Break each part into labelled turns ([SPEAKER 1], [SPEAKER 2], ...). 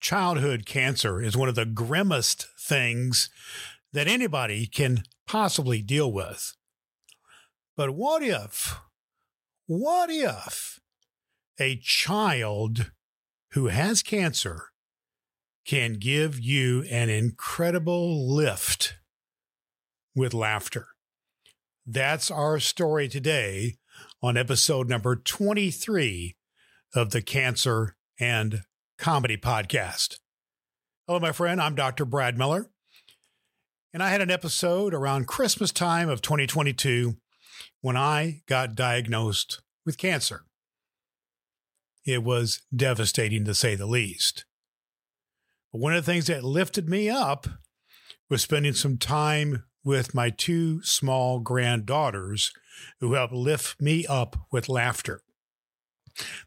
[SPEAKER 1] childhood cancer is one of the grimmest things that anybody can possibly deal with. But what if, what if a child who has cancer can give you an incredible lift with laughter? That's our story today on episode number 23 of the Cancer and Comedy Podcast. Hello, my friend. I'm Dr. Brad Miller. And I had an episode around Christmas time of 2022 when I got diagnosed with cancer. It was devastating to say the least. But one of the things that lifted me up was spending some time with my two small granddaughters who helped lift me up with laughter.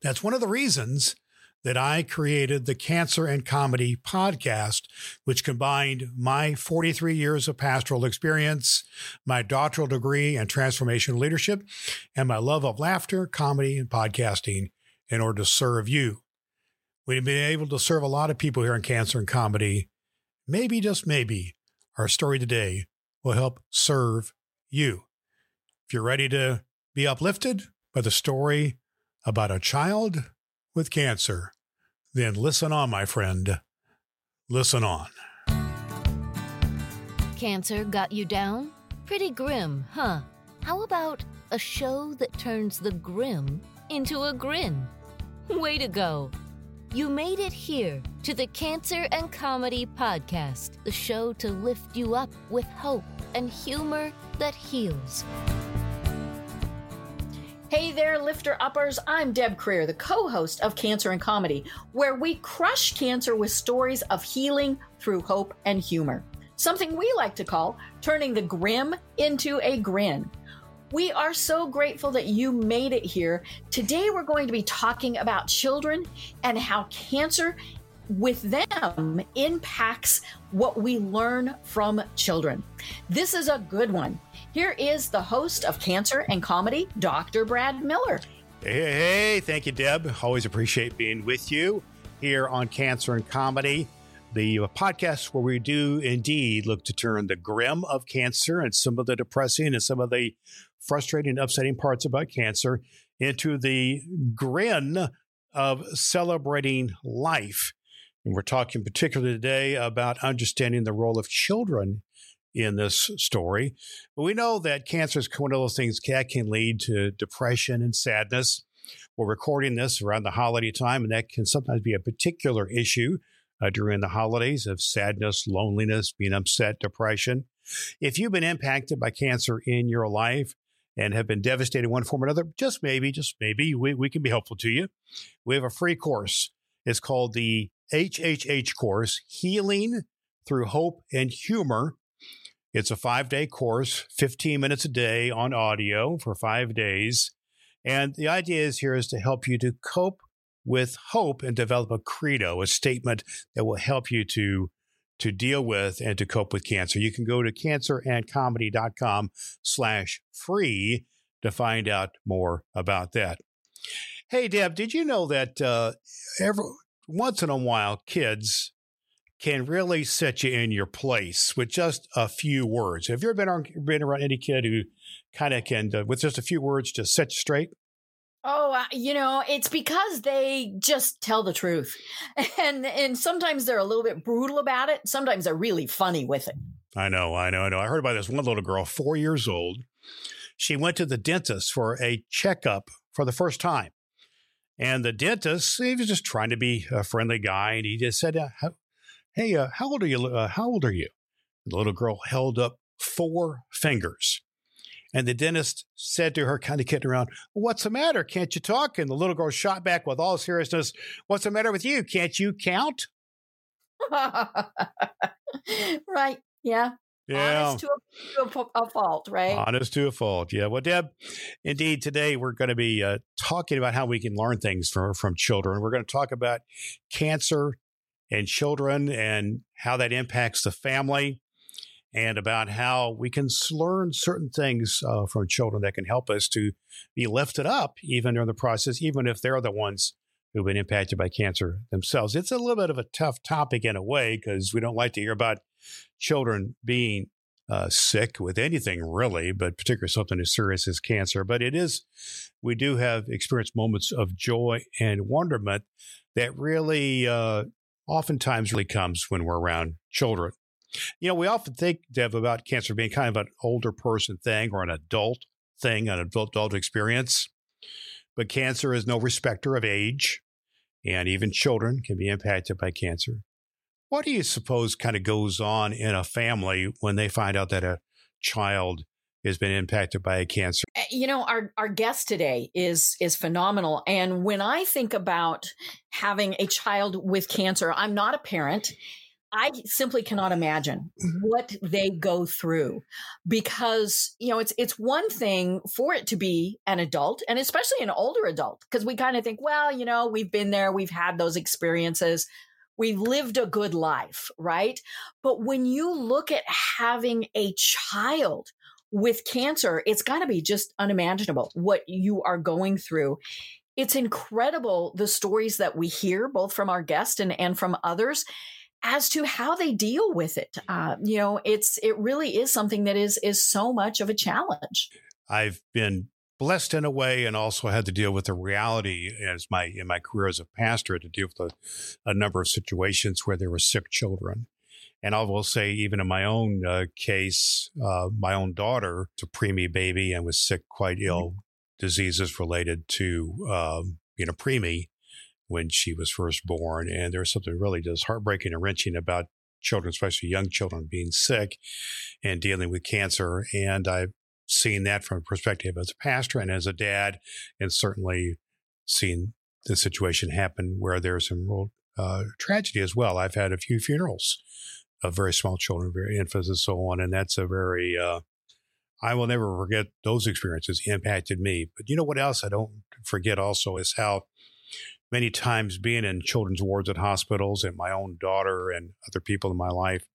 [SPEAKER 1] That's one of the reasons that I created the Cancer and Comedy podcast, which combined my 43 years of pastoral experience, my doctoral degree in transformational leadership, and my love of laughter, comedy, and podcasting in order to serve you. We've been able to serve a lot of people here in Cancer and Comedy. Maybe, just maybe, our story today will help serve you. If you're ready to be uplifted by the story about a child with cancer, then listen on, my friend. Listen on.
[SPEAKER 2] Cancer got you down? Pretty grim, huh? How about a show that turns the grim into a grin? Way to go! You made it here to the Cancer and Comedy Podcast, the show to lift you up with hope and humor that heals.
[SPEAKER 3] Hey there, lifter uppers. I'm Deb Creer, the co host of Cancer and Comedy, where we crush cancer with stories of healing through hope and humor. Something we like to call turning the grim into a grin. We are so grateful that you made it here. Today, we're going to be talking about children and how cancer with them impacts what we learn from children. This is a good one. Here is the host of Cancer and Comedy, Dr. Brad Miller.
[SPEAKER 1] Hey, hey, thank you, Deb. Always appreciate being with you here on Cancer and Comedy, the podcast where we do indeed look to turn the grim of cancer and some of the depressing and some of the frustrating and upsetting parts about cancer into the grin of celebrating life. And we're talking particularly today about understanding the role of children in this story. But we know that cancer is one of those things that can lead to depression and sadness. We're recording this around the holiday time, and that can sometimes be a particular issue uh, during the holidays of sadness, loneliness, being upset, depression. If you've been impacted by cancer in your life and have been devastated one form or another, just maybe, just maybe, we, we can be helpful to you. We have a free course. It's called the HHH course, Healing Through Hope and Humor. It's a five day course, 15 minutes a day on audio for five days. And the idea is here is to help you to cope with hope and develop a credo, a statement that will help you to to deal with and to cope with cancer. You can go to cancerandcomedy.com slash free to find out more about that. Hey, Deb, did you know that uh, every, once in a while, kids can really set you in your place with just a few words. Have you ever been, on, been around any kid who kind of can, uh, with just a few words, just set you straight?
[SPEAKER 3] Oh, uh, you know, it's because they just tell the truth. And and sometimes they're a little bit brutal about it. Sometimes they're really funny with it.
[SPEAKER 1] I know, I know, I know. I heard about this one little girl, 4 years old. She went to the dentist for a checkup for the first time. And the dentist, he was just trying to be a friendly guy, and he just said, uh, "Hey, uh, how old are you? Uh, how old are you?" The little girl held up four fingers, and the dentist said to her, kind of kidding around, "What's the matter? Can't you talk?" And the little girl shot back with all seriousness, "What's the matter with you? Can't you count?"
[SPEAKER 3] right? Yeah.
[SPEAKER 1] Yeah.
[SPEAKER 3] Honest to a, to a, a, fault, right?
[SPEAKER 1] Honest to a fault. Yeah. Well, Deb, indeed, today we're going to be uh, talking about how we can learn things from, from children. We're going to talk about cancer and children and how that impacts the family and about how we can learn certain things uh, from children that can help us to be lifted up even during the process, even if they're the ones who've been impacted by cancer themselves. It's a little bit of a tough topic in a way because we don't like to hear about children being uh, sick with anything really, but particularly something as serious as cancer. But it is, we do have experienced moments of joy and wonderment that really, uh, oftentimes really comes when we're around children. You know, we often think, Deb, about cancer being kind of an older person thing or an adult thing, an adult, adult experience. But cancer is no respecter of age, and even children can be impacted by cancer. What do you suppose kind of goes on in a family when they find out that a child has been impacted by a cancer?
[SPEAKER 3] Eh, you know, our our guest today is is phenomenal, and when I think about having a child with cancer, I'm not a parent. I simply cannot imagine what they go through because you know it's it's one thing for it to be an adult and especially an older adult because we kind of think well you know we've been there we've had those experiences we've lived a good life, right? But when you look at having a child with cancer, it's got to be just unimaginable what you are going through. It's incredible the stories that we hear, both from our guest and, and from others as to how they deal with it. Uh, you know, it's it really is something that is is so much of a challenge.
[SPEAKER 1] I've been blessed in a way and also had to deal with the reality as my in my career as a pastor to deal with a, a number of situations where there were sick children and I will say, even in my own uh, case, uh, my own daughter, a preemie baby and was sick, quite mm-hmm. ill, diseases related to um, you know preemie when she was first born. And there's something really just heartbreaking and wrenching about children, especially young children, being sick and dealing with cancer. And I've seen that from a perspective as a pastor and as a dad, and certainly seen the situation happen where there's some real uh, tragedy as well. I've had a few funerals of very small children, very infants, and so on, and that's a very uh, I will never forget those experiences impacted me. But you know what else I don't forget also is how many times being in children's wards at hospitals and my own daughter and other people in my life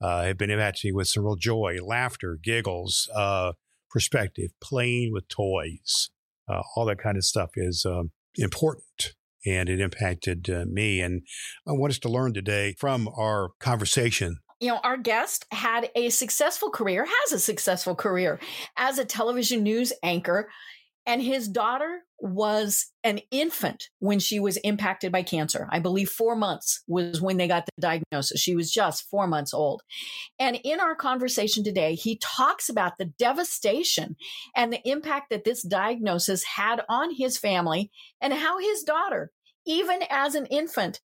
[SPEAKER 1] uh, have been impacted with some real joy, laughter, giggles, uh, perspective, playing with toys, uh, all that kind of stuff is um, important. And it impacted uh, me. And I want us to learn today from our conversation
[SPEAKER 3] you know, our guest had a successful career, has a successful career as a television news anchor and his daughter was an infant when she was impacted by cancer. I believe four months was when they got the diagnosis. She was just four months old. And in our conversation today, he talks about the devastation and the impact that this diagnosis had on his family and how his daughter, even as an infant,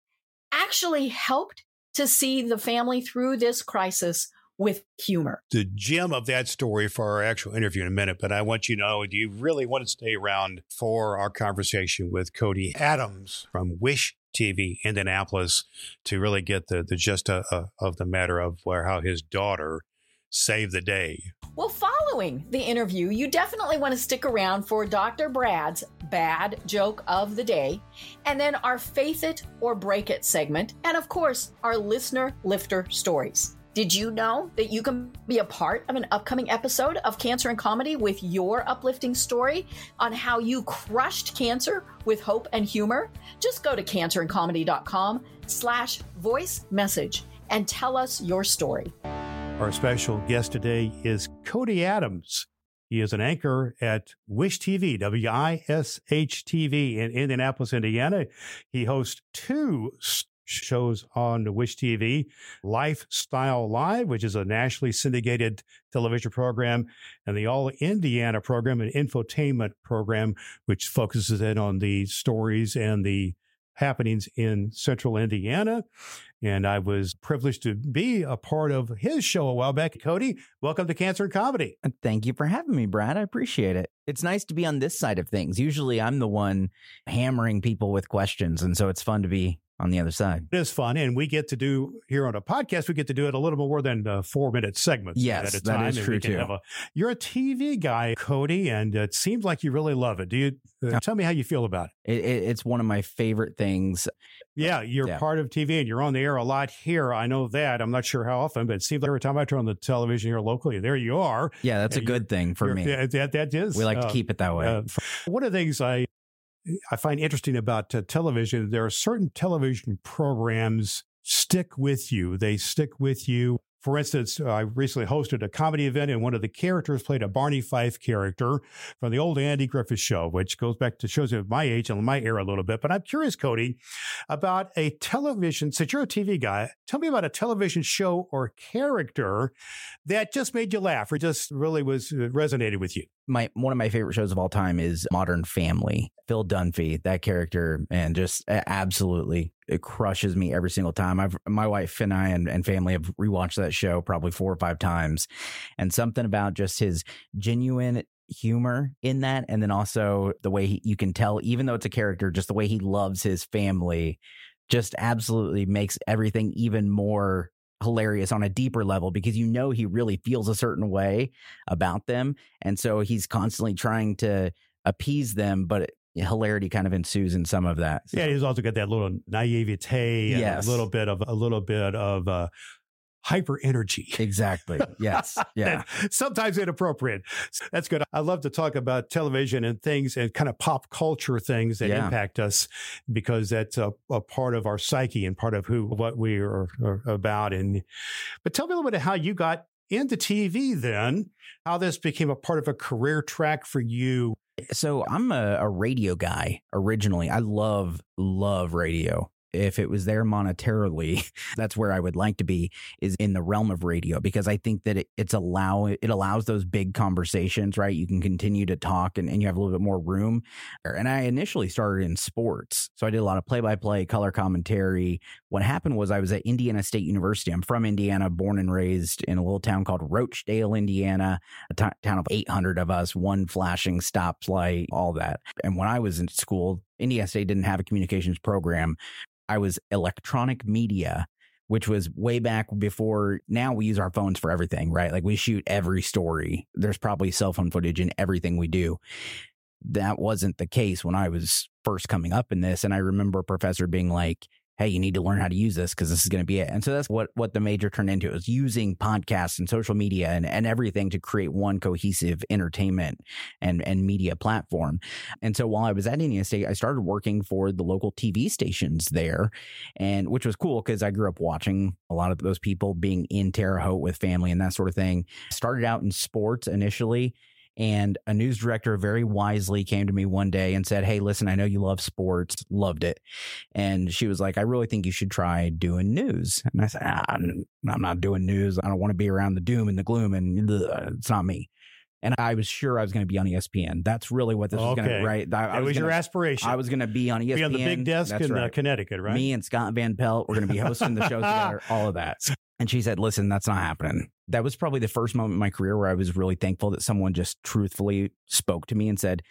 [SPEAKER 3] actually helped to see the family through this crisis with humor.
[SPEAKER 1] The gem of that story for our actual interview in a minute, but I want you to know do you really want to stay around for our conversation with Cody Adams from Wish TV Indianapolis to really get the, the gist of, of the matter of where how his daughter saved the day.
[SPEAKER 3] Well, following the interview, you definitely want to stick around for Dr. Brad's bad joke of the day, and then our Faith It or Break It segment, and of course, our listener lifter stories. Did you know that you can be a part of an upcoming episode of Cancer and Comedy with your uplifting story on how you crushed cancer with hope and humor? Just go to cancerandcomedy.com slash voice message and tell us your story.
[SPEAKER 1] Our special guest today is Cody Adams. He is an anchor at Wish TV, W I S H TV in Indianapolis, Indiana. He hosts two shows on Wish TV, Lifestyle Live, which is a nationally syndicated television program, and the All Indiana program, an infotainment program, which focuses in on the stories and the happenings in central Indiana. And I was privileged to be a part of his show a while back. Cody, welcome to Cancer and Comedy.
[SPEAKER 4] Uh, thank you for having me, Brad. I appreciate it. It's nice to be on this side of things. Usually I'm the one hammering people with questions. And so it's fun to be on the other side.
[SPEAKER 1] It is fun. And we get to do here on a podcast, we get to do it a little more than uh, four minute segments
[SPEAKER 4] yes,
[SPEAKER 1] at a time.
[SPEAKER 4] That is true too.
[SPEAKER 1] A, you're a TV guy, Cody, and it seems like you really love it. Do you uh, tell me how you feel about
[SPEAKER 4] it? it, it it's one of my favorite things.
[SPEAKER 1] Yeah, you're yeah. part of TV and you're on the air a lot here. I know that. I'm not sure how often, but it seems like every time I turn on the television here locally, there you are.
[SPEAKER 4] Yeah, that's a good thing for me.
[SPEAKER 1] That, that, that is.
[SPEAKER 4] We like uh, to keep it that way. Uh,
[SPEAKER 1] one of the things I I find interesting about uh, television, there are certain television programs stick with you. They stick with you for instance, I recently hosted a comedy event, and one of the characters played a Barney Fife character from the old Andy Griffith Show, which goes back to shows of my age and my era a little bit. But I'm curious, Cody, about a television. Since you're a TV guy, tell me about a television show or character that just made you laugh, or just really was uh, resonated with you
[SPEAKER 4] my one of my favorite shows of all time is Modern Family. Phil Dunphy, that character, and just absolutely it crushes me every single time. I've my wife and I and, and family have rewatched that show probably four or five times, and something about just his genuine humor in that, and then also the way he, you can tell, even though it's a character, just the way he loves his family, just absolutely makes everything even more hilarious on a deeper level because you know he really feels a certain way about them. And so he's constantly trying to appease them, but hilarity kind of ensues in some of that.
[SPEAKER 1] So. Yeah, he's also got that little naivete yes. a little bit of a little bit of uh, hyper energy.
[SPEAKER 4] Exactly. Yes. Yeah.
[SPEAKER 1] sometimes inappropriate. That's good. I love to talk about television and things and kind of pop culture things that yeah. impact us because that's a, a, part of our psyche and part of who, what we are, are about. And, but tell me a little bit of how you got into TV then, how this became a part of a career track for you.
[SPEAKER 4] So I'm a, a radio guy originally. I love, love radio if it was there monetarily, that's where I would like to be is in the realm of radio because I think that it, it's allow it allows those big conversations, right? You can continue to talk and, and you have a little bit more room. Er, and I initially started in sports. So I did a lot of play by play, color commentary. What happened was I was at Indiana State University. I'm from Indiana, born and raised in a little town called Roachdale, Indiana, a t- town of 800 of us, one flashing stoplight, all that. And when I was in school, State didn't have a communications program. I was electronic media, which was way back before now we use our phones for everything, right? Like we shoot every story. There's probably cell phone footage in everything we do. That wasn't the case when I was first coming up in this. And I remember a professor being like, hey, you need to learn how to use this because this is going to be it. And so that's what what the major turned into is using podcasts and social media and, and everything to create one cohesive entertainment and, and media platform. And so while I was at Indiana State, I started working for the local TV stations there, and which was cool because I grew up watching a lot of those people being in Terre Haute with family and that sort of thing. Started out in sports initially and a news director very wisely came to me one day and said, Hey, listen, I know you love sports, loved it. And she was like, I really think you should try doing news. And I said, ah, I'm not doing news. I don't want to be around the doom and the gloom, and it's not me. And I was sure I was going to be on ESPN. That's really what this okay. was going to, be, right?
[SPEAKER 1] I, I was, was gonna, your aspiration.
[SPEAKER 4] I was going to be on ESPN. Be
[SPEAKER 1] on the big desk
[SPEAKER 4] That's
[SPEAKER 1] in uh,
[SPEAKER 4] right.
[SPEAKER 1] uh, Connecticut, right?
[SPEAKER 4] Me and Scott Van Pelt, we're going to be hosting the shows together, all of that. And she said, listen, that's not happening. That was probably the first moment in my career where I was really thankful that someone just truthfully spoke to me and said,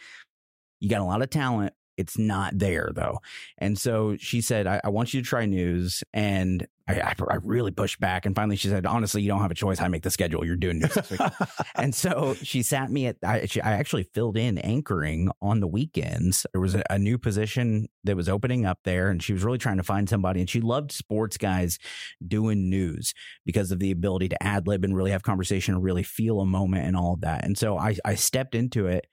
[SPEAKER 4] you got a lot of talent. It's not there though. And so she said, I, I want you to try news. And I, I, I, really pushed back. And finally she said, honestly, you don't have a choice. I make the schedule. You're doing news this week. and so she sat me at, I, she, I, actually filled in anchoring on the weekends. There was a, a new position that was opening up there and she was really trying to find somebody. And she loved sports guys doing news because of the ability to ad lib and really have conversation and really feel a moment and all of that. And so I, I stepped into it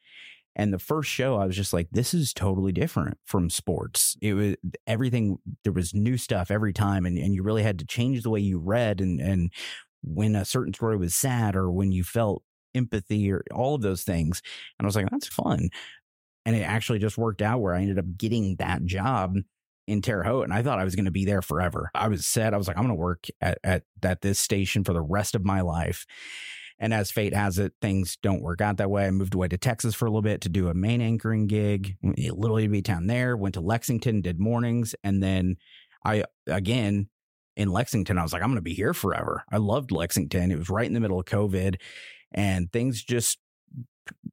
[SPEAKER 4] and the first show, I was just like, this is totally different from sports. It was everything, there was new stuff every time. And, and you really had to change the way you read. And, and when a certain story was sad or when you felt empathy or all of those things. And I was like, that's fun. And it actually just worked out where I ended up getting that job in Terre Haute, and I thought I was going to be there forever. I was set. I was like, I'm going to work at, at, at this station for the rest of my life. And as fate has it, things don't work out that way. I moved away to Texas for a little bit to do a main anchoring gig, a little bitty town there, went to Lexington, did mornings. And then I, again, in Lexington, I was like, I'm going to be here forever. I loved Lexington. It was right in the middle of COVID and things just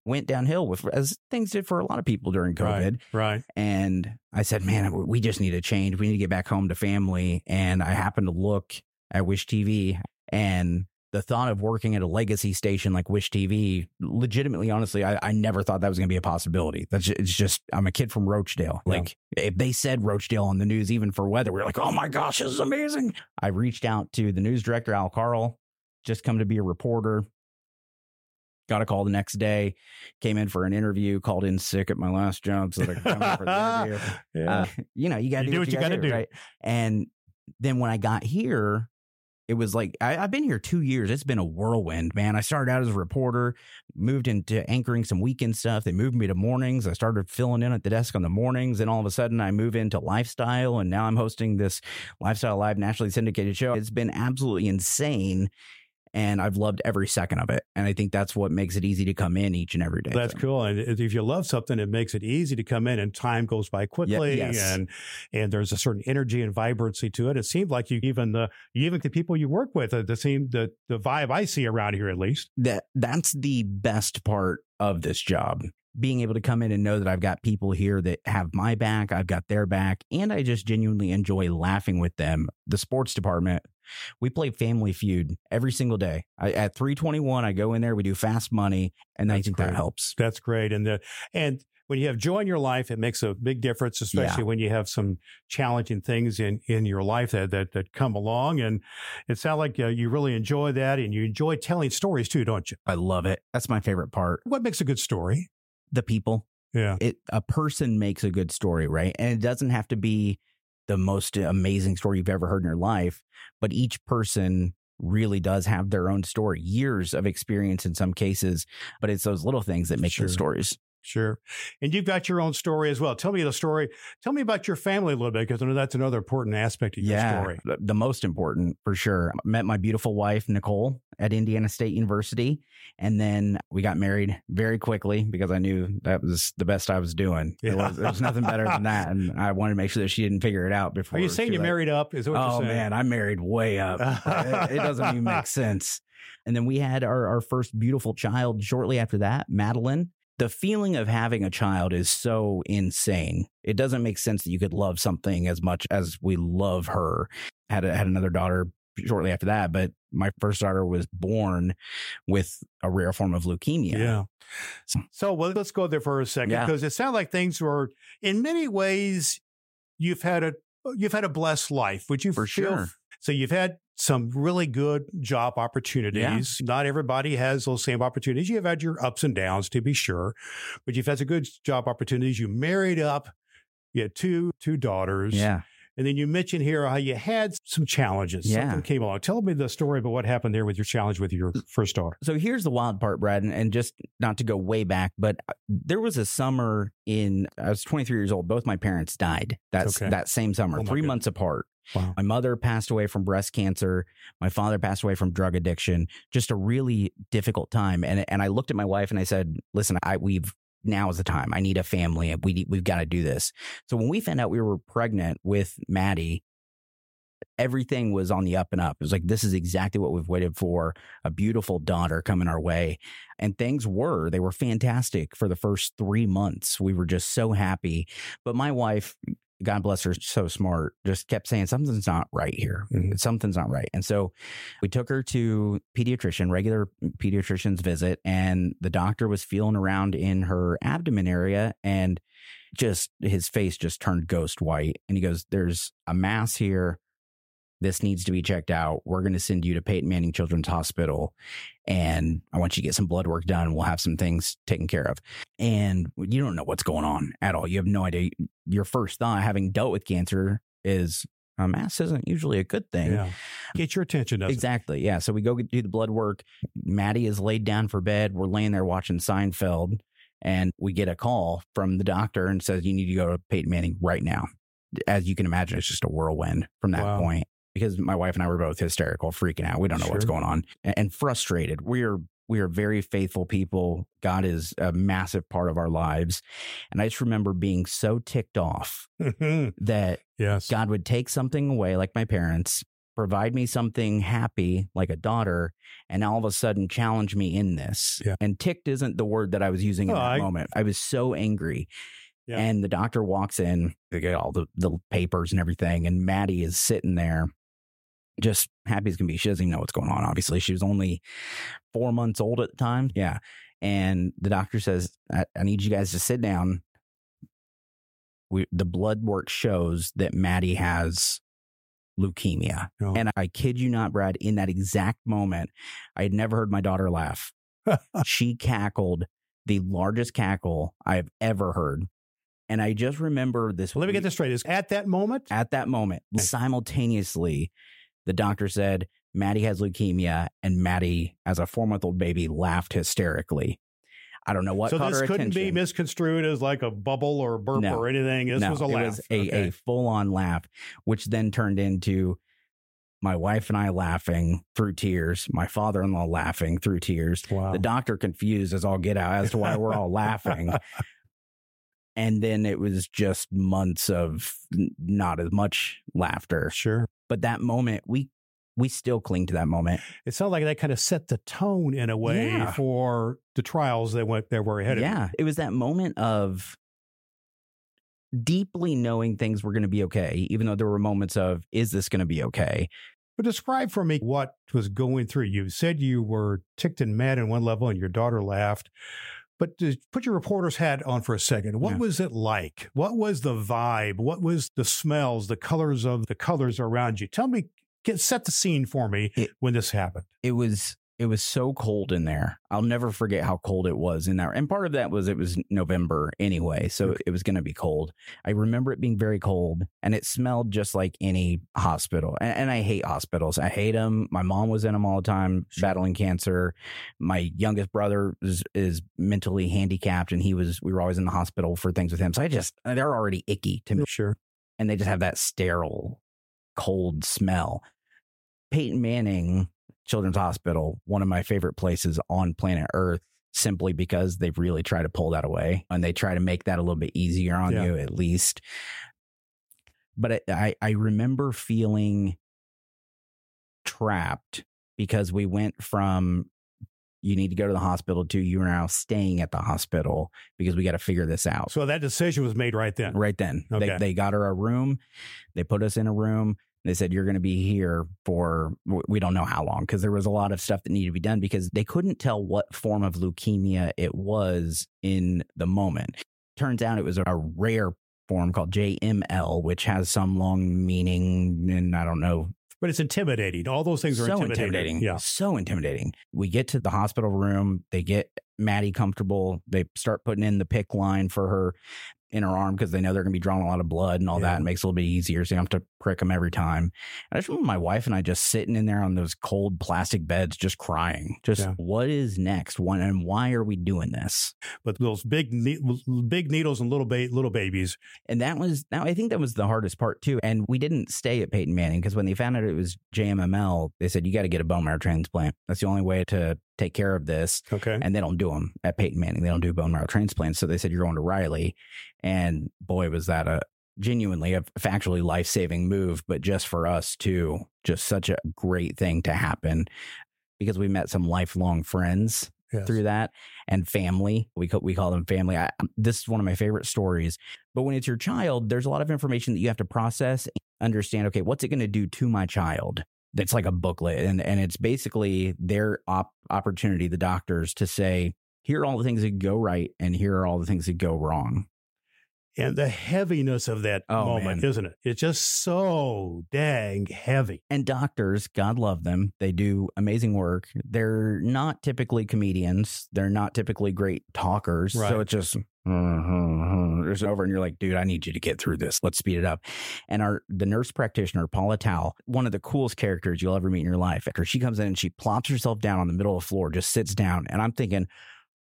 [SPEAKER 4] went downhill with as things did for a lot of people during COVID.
[SPEAKER 1] Right, right.
[SPEAKER 4] And I said, man, we just need to change. We need to get back home to family. And I happened to look at Wish TV and the thought of working at a legacy station like Wish TV, legitimately, honestly, I, I never thought that was going to be a possibility. That's just, it's just I'm a kid from Roachdale. Yeah. Like if they said Roachdale on the news, even for weather, we are like, oh my gosh, this is amazing. I reached out to the news director Al Carl, just come to be a reporter. got a call the next day, came in for an interview, called in sick at my last job so that I could come in for the interview.
[SPEAKER 1] Yeah.
[SPEAKER 4] Uh, you know, you got to
[SPEAKER 1] You
[SPEAKER 4] do what you got to do,
[SPEAKER 1] do.
[SPEAKER 4] right? And then when I got here, it was like I, I've been here two years. It's been a whirlwind, man. I started out as a reporter, moved into anchoring some weekend stuff. They moved me to mornings. I started filling in at the desk on the mornings, and all of a sudden, I move into lifestyle, and now I'm hosting this lifestyle live nationally syndicated show. It's been absolutely insane. And I've loved every second of it. And I think that's what makes it easy to come in each and every day.
[SPEAKER 1] That's
[SPEAKER 4] So,
[SPEAKER 1] cool. And if you love something, it makes it easy to come in and time goes by quickly
[SPEAKER 4] yes.
[SPEAKER 1] and and there's a certain energy and vibrancy to it. It seemed like you even the even the people you work with, uh, the same the the vibe I see around here at least.
[SPEAKER 4] that that's the best part of this job being able to come in and know that I've got people here that have my back, I've got their back, and I just genuinely enjoy laughing with them. The sports department, we play Family Feud every single day. I, at 321, I go in there, we do fast money, and I think
[SPEAKER 1] great.
[SPEAKER 4] that helps.
[SPEAKER 1] That's great. And the and when you have joy in your life, it makes a big difference, especially when you have some challenging things in, in your life that, that, that come along. And it sounds like uh, you really enjoy that and you enjoy telling stories too, don't you?
[SPEAKER 4] I love it. That's my favorite part.
[SPEAKER 1] What makes a good story?
[SPEAKER 4] The people.
[SPEAKER 1] Yeah.
[SPEAKER 4] it a person makes a good story, right? And it doesn't have to be the most amazing story you've ever heard in your life, but each person really does have their own story, years of experience in some cases, but it's those little things that make
[SPEAKER 1] Sure.
[SPEAKER 4] the stories.
[SPEAKER 1] Sure. And you've got your own story as well. Tell me the story. Tell me about your family a little bit because I know that's another important aspect of your
[SPEAKER 4] yeah,
[SPEAKER 1] story.
[SPEAKER 4] the- the most important for sure. I Met my beautiful wife Nicole at Indiana State University, and then we got married very quickly because I knew that was the best I was doing. There, was, there was nothing better than that, and I wanted to make sure that she didn't figure it out before.
[SPEAKER 1] Are you saying you
[SPEAKER 4] let-
[SPEAKER 1] married up? Is that what
[SPEAKER 4] oh
[SPEAKER 1] you're saying?
[SPEAKER 4] man, I'm married way up. it, it doesn't even make sense. And then we had our, our first beautiful child shortly after that, Madeline. The feeling of having a child is so insane. It doesn't make sense that you could love something as much as we love her. Had a, had another daughter shortly after that, but my first daughter was born with a rare form of leukemia.
[SPEAKER 1] Yeah. So well, let's go there for a second
[SPEAKER 4] Yeah.
[SPEAKER 1] because it sounds like things were, in many ways, you've had a you've had a blessed life. Would you
[SPEAKER 4] For
[SPEAKER 1] feel-
[SPEAKER 4] sure.
[SPEAKER 1] So you've had some really good job opportunities. Not everybody has those same opportunities. You've had your ups and downs, to be sure, but you've had some good job opportunities. You married up. You had two two daughters.
[SPEAKER 4] Yeah.
[SPEAKER 1] And then you mentioned here how you had some challenges.
[SPEAKER 4] Yeah.
[SPEAKER 1] Something came along. Tell me the story about what happened there with your challenge with your first daughter.
[SPEAKER 4] So here's the wild part, Brad, and, and just not to go way back, but uh, there was a summer in I was 23 years old. Both my parents died. That's
[SPEAKER 1] Okay.
[SPEAKER 4] that same summer,
[SPEAKER 1] Oh,
[SPEAKER 4] three months apart.
[SPEAKER 1] Wow.
[SPEAKER 4] My mother passed away from breast cancer. My father passed away from drug addiction. Just a really difficult time. And and I looked at my wife and I said, "Listen, I we've now is the time. I need a family. We we've got to do this." So when we found out we were pregnant with Maddie, everything was on the up and up. It was like this is exactly what we've waited for. A beautiful daughter coming our way. And things were, they were fantastic for the first 3 months. We were just so happy. But my wife God bless her, so smart, just kept saying something's not right here.
[SPEAKER 1] Mhm.
[SPEAKER 4] Something's not right. And so we took her to pediatrician, regular pediatrician's visit, and the doctor was feeling around in her abdomen area and just his face just turned ghost white. And he goes, There's a mass here. This needs to be checked out. We're going to send you to Peyton Manning Children's Hospital. And I want you to get some blood work done. We'll have some things taken care of. And you don't know what's going on at all. You have no idea. Your first thought, having dealt with cancer, is a mass isn't usually a good thing.
[SPEAKER 1] Yeah. Get your attention, doesn't it?
[SPEAKER 4] Exactly. Yeah. So we go do the blood work. Maddie is laid down for bed. We're laying there watching Seinfeld, and we get a call from the doctor and says, You need to go to Peyton Manning right now. As you can imagine, it's just a whirlwind from that
[SPEAKER 1] Wow.
[SPEAKER 4] point because my wife and I were both hysterical, freaking out. We don't know what's going on and, and frustrated. We are. We are very faithful people. God is a massive part of our lives. And I just remember being so ticked off mm-hmm. that
[SPEAKER 1] yes.
[SPEAKER 4] God would take something away, like my parents, provide me something happy, like a daughter, and all of a sudden challenge me in this.
[SPEAKER 1] Yeah.
[SPEAKER 4] And ticked isn't the word that I was using in
[SPEAKER 1] Oh,
[SPEAKER 4] that
[SPEAKER 1] I-
[SPEAKER 4] moment. I was so angry.
[SPEAKER 1] Yeah.
[SPEAKER 4] And the doctor walks in, they get all the, the papers and everything, and Maddie is sitting there. Just happy as can be. She doesn't even know what's going on. Obviously, she was only four months old at the time. Yeah. And the doctor says, I, I need you guys to sit down we the blood work shows that Maddie has leukemia.
[SPEAKER 1] Oh.
[SPEAKER 4] And I kid you not, Brad, in that exact moment, I had never heard my daughter laugh. she cackled the largest cackle I've ever heard. And I just remember this.
[SPEAKER 1] Well, let me get this straight. Is at that moment?
[SPEAKER 4] At that moment, simultaneously, the doctor said, Maddie has leukemia, and Maddie, as a four month old baby, laughed hysterically. I don't know what.
[SPEAKER 1] So this couldn't be misconstrued as like a bubble or a burp
[SPEAKER 4] No.
[SPEAKER 1] or anything. This
[SPEAKER 4] no,
[SPEAKER 1] was a
[SPEAKER 4] it
[SPEAKER 1] laugh.
[SPEAKER 4] was a,
[SPEAKER 1] Okay.
[SPEAKER 4] a full on laugh, which then turned into my wife and I laughing through tears, my father in law laughing through tears,
[SPEAKER 1] wow.
[SPEAKER 4] the doctor confused as all get out as to why we're all laughing. And then it was just months of not as much laughter.
[SPEAKER 1] Sure.
[SPEAKER 4] But that moment, we we still cling to that moment.
[SPEAKER 1] It sounds like that kind of set the tone in a way
[SPEAKER 4] Yeah.
[SPEAKER 1] for the trials that went that were ahead
[SPEAKER 4] yeah, it was that moment of deeply knowing things were going to be okay, even though there were moments of, is this going to be okay?
[SPEAKER 1] But describe for me what was going through you. You said you were ticked and mad in one level and your daughter laughed. But to put your reporter's hat on for a second. What
[SPEAKER 4] Yeah.
[SPEAKER 1] was it like? What was the vibe? What was the smells, the colors of the colors around you? Tell me, get set the scene for me
[SPEAKER 4] It-
[SPEAKER 1] when this happened.
[SPEAKER 4] it was it was so cold in there. I'll never forget how cold it was in there. And part of that was it was November anyway, so
[SPEAKER 1] Okay.
[SPEAKER 4] it was going to be cold. I remember it being very cold, and it smelled just like any hospital. And, and I hate hospitals. I hate them. My mom was in them all the time, battling cancer. My youngest brother is, is mentally handicapped, and he was. We were always in the hospital for things with him. So I just they're already icky to me
[SPEAKER 1] Sure.
[SPEAKER 4] and they just have that sterile, cold smell. Peyton Manning Children's Hospital, one of my favorite places on planet Earth, simply because they've really try to pull that away and they try to make that a little bit easier on
[SPEAKER 1] Yeah.
[SPEAKER 4] you, at least. But it, I, I remember feeling trapped because we went from you need to go to the hospital to you are now staying at the hospital because we got to figure this out
[SPEAKER 1] So that decision was made right then.
[SPEAKER 4] right then.
[SPEAKER 1] Okay.
[SPEAKER 4] They they got her a room. They put us in a room. They said you're going to be here for we don't know how long because there was a lot of stuff that needed to be done because they couldn't tell what form of leukemia it was in the moment. Turns out it was a rare form called JML, which has some long meaning, and I don't know
[SPEAKER 1] But it's intimidating. All those things are
[SPEAKER 4] so
[SPEAKER 1] intimidating. Yeah.
[SPEAKER 4] So intimidating. We get to the hospital room. They get Maddie comfortable. They start putting in the PICC line for her in her arm because they know they're going to be drawing a lot of blood and all
[SPEAKER 1] Yeah.
[SPEAKER 4] that. It makes it a little bit easier. So you don't have to prick them every time. And I just remember my wife and I just sitting in there on those cold plastic beds, just crying. Just
[SPEAKER 1] Yeah.
[SPEAKER 4] what is next? When and why are we doing this?
[SPEAKER 1] But those big, big needles and little ba- little babies.
[SPEAKER 4] And that was now I think that was the hardest part too. And we didn't stay at Peyton Manning because when they found out it was JMML, they said you got to get a bone marrow transplant. That's the only way to take care of this.
[SPEAKER 1] Okay.
[SPEAKER 4] And they don't do them at Peyton Manning. They don't do bone marrow transplants. So they said you're going to Riley. And boy, was that a genuinely a factually life saving move, but just for us too, just such a great thing to happen because we met some lifelong friends
[SPEAKER 1] Yes.
[SPEAKER 4] through that and family. We call, we call them family. I, um, this is one of my favorite stories. But when it's your child, there's a lot of information that you have to process, understand. Okay, what's it going to do to my child? That's like a booklet, and and it's basically their op- opportunity, the doctors, to say here are all the things that go right, and here are all the things that go wrong.
[SPEAKER 1] And the heaviness of that
[SPEAKER 4] Oh,
[SPEAKER 1] moment,
[SPEAKER 4] man.
[SPEAKER 1] isn't it? It's just so dang heavy.
[SPEAKER 4] And doctors, God love them, they do amazing work. They're not typically comedians. They're not typically great talkers.
[SPEAKER 1] Right.
[SPEAKER 4] So it's just it's over, and you're like, dude, I need you to get through this. Let's speed it up. And our the nurse practitioner, Paula Tao, one of the coolest characters you'll ever meet in your life. After she comes in and she plops herself down on the middle of the floor, just sits down, and I'm thinking.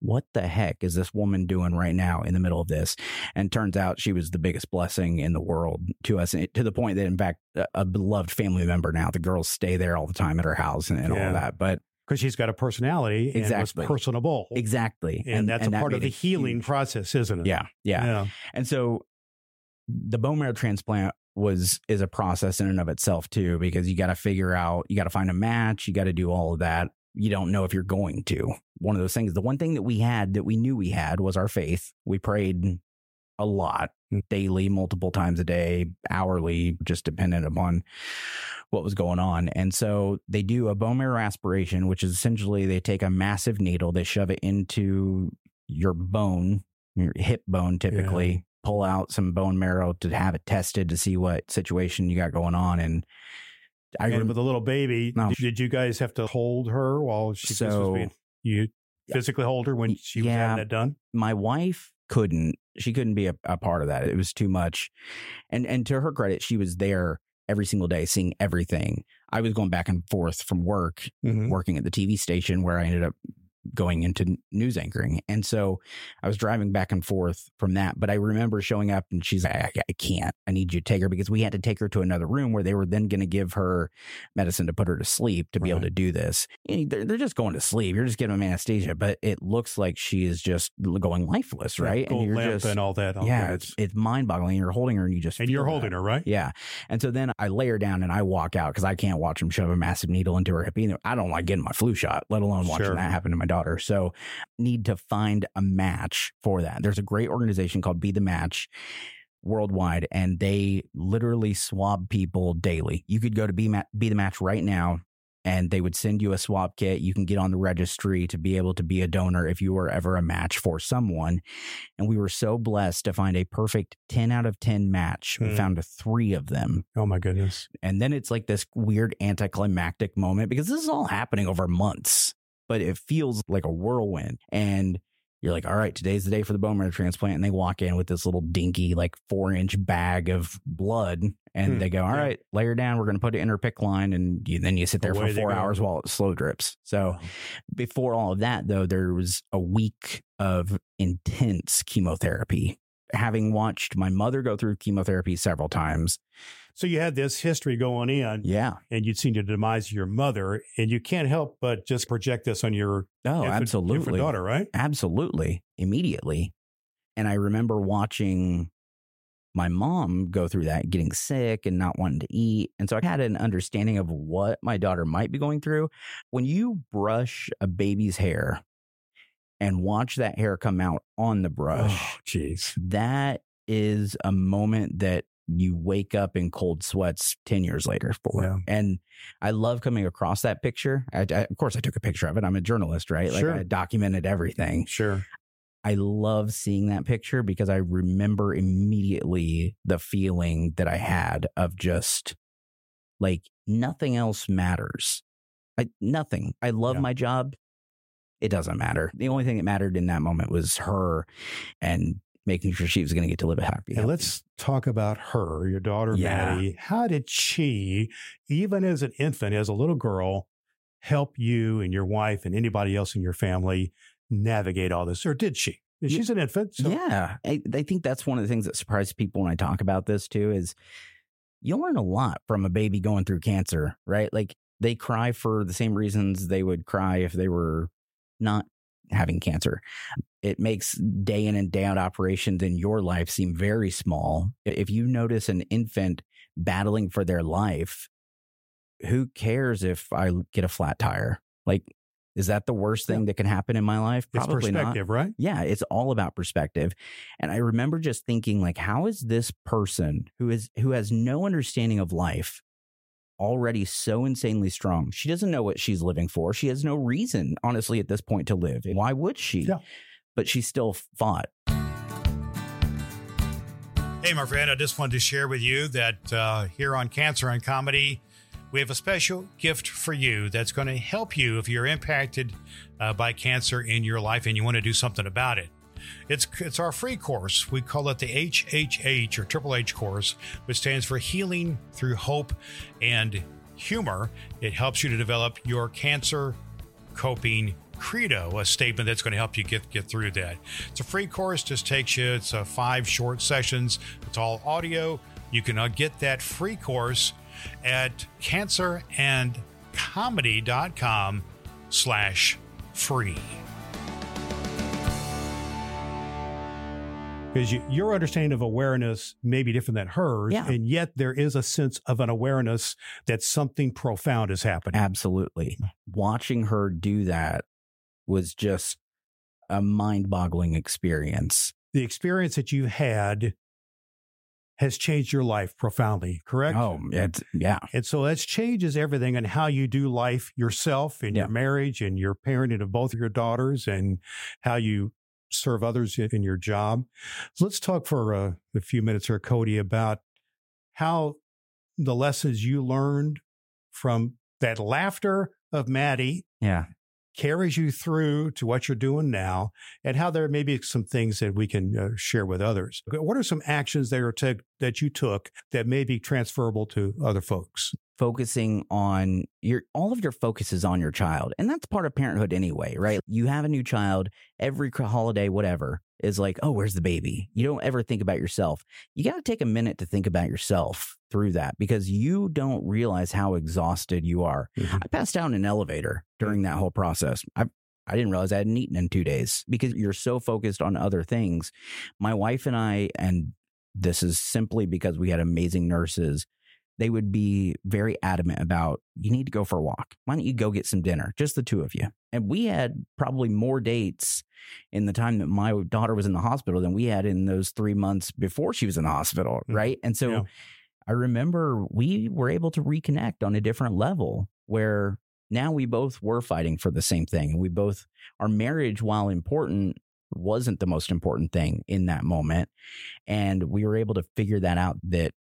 [SPEAKER 4] What the heck is this woman doing right now in the middle of this? And turns out she was the biggest blessing in the world to us, eh, to the point that, in fact, a, beloved family member now. The girls stay there all the time at her house and, and
[SPEAKER 1] Yeah.
[SPEAKER 4] all that. But
[SPEAKER 1] Because she's got a personality and
[SPEAKER 4] Exactly.
[SPEAKER 1] was personable.
[SPEAKER 4] exactly,
[SPEAKER 1] And, that's a
[SPEAKER 4] that
[SPEAKER 1] part of the healing
[SPEAKER 4] huge-
[SPEAKER 1] process, isn't it?
[SPEAKER 4] Yeah, yeah, And so the bone marrow transplant was is a process in and of itself too, because you got to figure out, you got to find a match, you got to do all of that. You don't know if you're going to. One of those things. The one thing that we had that we knew we had was our faith. We prayed a lot daily, multiple times a day, hourly, just dependent upon what was going on. And so they do a bone marrow aspiration, which is essentially they take a massive needle, they shove it into your bone, your hip bone typically, pull out some bone marrow to have it tested to see what situation you got going on. And I
[SPEAKER 1] and
[SPEAKER 4] remember
[SPEAKER 1] with a little baby,
[SPEAKER 4] No.
[SPEAKER 1] did you guys have to hold her while she this was being, you physically hold her when she was having that done?
[SPEAKER 4] my wife couldn't she couldn't be a, a part of that. It was too much. And and to her credit she was there every single day seeing everything. I was going back and forth from work
[SPEAKER 1] Mhm.
[SPEAKER 4] working at the tv station where i ended up going into news anchoring and so i was driving back and forth from that but i remember showing up and she's like i, I can't i need you to take her because we had to take her to another room where they were then going to give her medicine to put her to sleep to be able to do this they're, they're just going to sleep you're just giving them anesthesia but it looks like she is just going lifeless right
[SPEAKER 1] Gold lamp and all that. all
[SPEAKER 4] yeah it's, it's mind-boggling you're holding her and you just
[SPEAKER 1] and you're
[SPEAKER 4] that.
[SPEAKER 1] holding her, right?
[SPEAKER 4] Yeah. And so then I lay her down and I walk out because I can't watch them shove a massive needle into her hip. Either. I don't like getting my flu shot, let alone watching
[SPEAKER 1] Sure.
[SPEAKER 4] that happen to my daughter. So need to find a match for that. There's a great organization called Be the Match worldwide and they literally swab people daily. You could go to Be, Ma- Be the Match right now and they would send you a swab kit. You can get on the registry to be able to be a donor if you were ever a match for someone. And we were so blessed to find a perfect 10 out of 10 match. We
[SPEAKER 1] Hmm.
[SPEAKER 4] found three of them.
[SPEAKER 1] Oh my goodness.
[SPEAKER 4] And then it's like this weird anticlimactic moment because this is all happening over months, but it feels like a whirlwind. And you're like, all right, today's the day for the bone marrow transplant. And they walk in with this little dinky, like four inch bag of blood. And
[SPEAKER 1] Hmm,
[SPEAKER 4] they go, all
[SPEAKER 1] yeah.
[SPEAKER 4] right, lay her down. We're going to put it in her PICC line. And you, then you sit there
[SPEAKER 1] Away
[SPEAKER 4] for four hours while it slow drips. So before all of that, though, there was a week of intense chemotherapy. Having watched my mother go through chemotherapy several times.
[SPEAKER 1] So you had this history going in,
[SPEAKER 4] Yeah.
[SPEAKER 1] and you'd seen the demise of your mother, and you can't help but just project this on your
[SPEAKER 4] Oh,
[SPEAKER 1] infant-
[SPEAKER 4] absolutely.
[SPEAKER 1] infant daughter, right?
[SPEAKER 4] Absolutely. Immediately. And I remember watching my mom go through that, getting sick and not wanting to eat. And so I had an understanding of what my daughter might be going through. When you brush a baby's hair and watch that hair come out on the brush,
[SPEAKER 1] Oh, jeez.
[SPEAKER 4] that is a moment that you wake up in cold sweats 10 years later for.
[SPEAKER 1] Yeah.
[SPEAKER 4] And I love coming across that picture. I, I- of course, I took a picture of it. I'm a journalist, right? Like
[SPEAKER 1] Sure.
[SPEAKER 4] I documented everything.
[SPEAKER 1] Sure.
[SPEAKER 4] I love seeing that picture because I remember immediately the feeling that I had of just like nothing else matters. I, nothing. I love
[SPEAKER 1] Yeah.
[SPEAKER 4] my job. It doesn't matter. The only thing that mattered in that moment was her and making sure she was going to get to live a happy.
[SPEAKER 1] And let's talk about her, your daughter,
[SPEAKER 4] Yeah.
[SPEAKER 1] Maddie. How did she, even as an infant, as a little girl, help you and your wife and anybody else in your family navigate all this? Or did she? She's an infant. So
[SPEAKER 4] yeah, I, I think that's one of the things that surprises people when I talk about this too. Is you learn a lot from a baby going through cancer, right? Like they cry for the same reasons they would cry if they were not having cancer. It makes day in and day out operations in your life seem very small. If you notice an infant battling for their life, who cares if I get a flat tire? Like, is that the worst thing
[SPEAKER 1] Yeah.
[SPEAKER 4] that can happen in my life?
[SPEAKER 1] it's
[SPEAKER 4] Probably not
[SPEAKER 1] perspective, right?
[SPEAKER 4] yeah, it's all about perspective. And I remember just thinking like how is this person who is who has no understanding of life already so insanely strong? She doesn't know what she's living for. She has no reason honestly at this point to live. Why would she?
[SPEAKER 1] Yeah.
[SPEAKER 4] But she still fought.
[SPEAKER 1] Hey, my friend, I just wanted to share with you that uh, here on Cancer and Comedy, we have a special gift for you that's going to help you if you're impacted uh, by cancer in your life and you want to do something about it. It's it's our free course. We call it the HHH or Triple H course, which stands for Healing Through Hope and Humor. It helps you to develop your cancer coping credo, a statement that's going to help you get get through that. It's a free course, just takes you. It's uh, five short sessions. It's all audio. You can uh, get that free course at cancerandcomedy.com slash free. Because you, your understanding of awareness may be different than hers,
[SPEAKER 4] Yeah.
[SPEAKER 1] and yet there is a sense of an awareness that something profound is happening.
[SPEAKER 4] Absolutely. Watching her do that was just a mind-boggling experience.
[SPEAKER 1] the experience that you've had has changed your life profoundly, correct?
[SPEAKER 4] Oh, it's yeah.
[SPEAKER 1] And so that changes everything and how you do life yourself in
[SPEAKER 4] Yeah.
[SPEAKER 1] your marriage and your parenting of both of your daughters and how you serve others in your job. So let's talk for uh, a few minutes here, Cody, about how the lessons you learned from that laughter of Maddie
[SPEAKER 4] Yeah.
[SPEAKER 1] Carries you through to what you're doing now and how there may be some things that we can uh, share with others. What are some actions that are t- that you took that may be transferable to other folks?
[SPEAKER 4] focusing on your all of your focus is on your child and that's part of parenthood anyway right you have a new child every holiday whatever is like oh where's the baby you don't ever think about yourself you got to take a minute to think about yourself through that because you don't realize how exhausted you are
[SPEAKER 1] Mhm.
[SPEAKER 4] i passed out in an elevator during that whole process i I didn't realize I hadn't eaten in two days because you're so focused on other things. My wife and I, and this is simply because we had amazing nurses, they would be very adamant about you need to go for a walk. Why don't you go get some dinner? Just the two of you. And we had probably more dates in the time that my daughter was in the hospital than we had in those three months before she was in the hospital.
[SPEAKER 1] Mhm.
[SPEAKER 4] Right. And so
[SPEAKER 1] Yeah.
[SPEAKER 4] I remember we were able to reconnect on a different level where now we both were fighting for the same thing. And we both, our marriage, while important, wasn't the most important thing in that moment. And we were able to figure that out that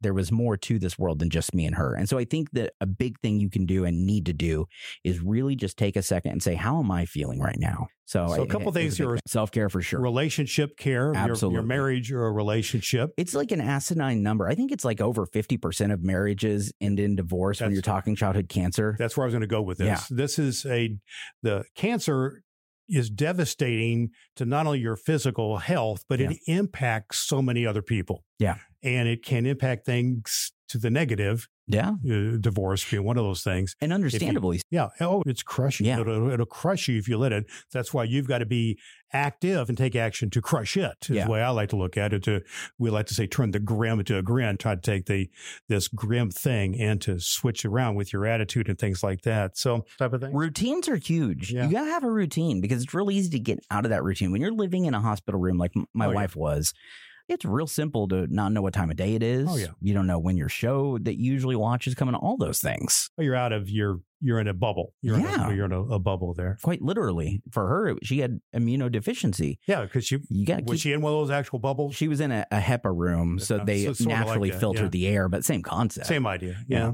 [SPEAKER 4] there was more to this world than just me and her. And so I think that a big thing you can do and need to do is really just take a second and say, how am I feeling right now? So,
[SPEAKER 1] So a couple things here-
[SPEAKER 4] self care for sure.
[SPEAKER 1] Relationship care, your, your marriage or a relationship.
[SPEAKER 4] It's like an asinine number. I think it's like over 50% of marriages end in divorce when you're talking childhood cancer.
[SPEAKER 1] That's where I was going to go with this.
[SPEAKER 4] Yeah.
[SPEAKER 1] This is a the cancer is devastating to not only your physical health, but it impacts so many other people.
[SPEAKER 4] Yeah.
[SPEAKER 1] And it can impact things to the negative,
[SPEAKER 4] Yeah.
[SPEAKER 1] uh, divorce being one of those things.
[SPEAKER 4] And understandably,
[SPEAKER 1] Yeah. Oh, it's crushing.
[SPEAKER 4] Yeah.
[SPEAKER 1] It'll, it'll crush you if you let it. That's why you've got to be active and take action to crush it. Is
[SPEAKER 4] Yeah.
[SPEAKER 1] the way I like to look at it. To we like to say, turn the grim into a grin. Try to take the this grim thing and to switch around with your attitude and things like that. So type of thing.
[SPEAKER 4] routines are huge.
[SPEAKER 1] Yeah.
[SPEAKER 4] You got to have a routine because it's really easy to get out of that routine. When you're living in a hospital room like my
[SPEAKER 1] Oh, yeah.
[SPEAKER 4] wife was, it's real simple to not know what time of day it oh, is.
[SPEAKER 1] Oh, yeah.
[SPEAKER 4] You don't know when your show that you usually watch is coming, all those things.
[SPEAKER 1] Oh, you're out of your. You're in a bubble. You're
[SPEAKER 4] Yeah.
[SPEAKER 1] in a, you're in a, a bubble there.
[SPEAKER 4] Quite literally. For her, she had immunodeficiency.
[SPEAKER 1] Yeah, because you
[SPEAKER 4] You got
[SPEAKER 1] was
[SPEAKER 4] keep
[SPEAKER 1] she in one of those actual bubbles?
[SPEAKER 4] She was in a, a HEPA room, so
[SPEAKER 1] Yeah,
[SPEAKER 4] they
[SPEAKER 1] so like
[SPEAKER 4] naturally
[SPEAKER 1] that,
[SPEAKER 4] filter
[SPEAKER 1] yeah.
[SPEAKER 4] the air, but same concept.
[SPEAKER 1] Same idea.
[SPEAKER 4] Yeah.
[SPEAKER 1] Yeah.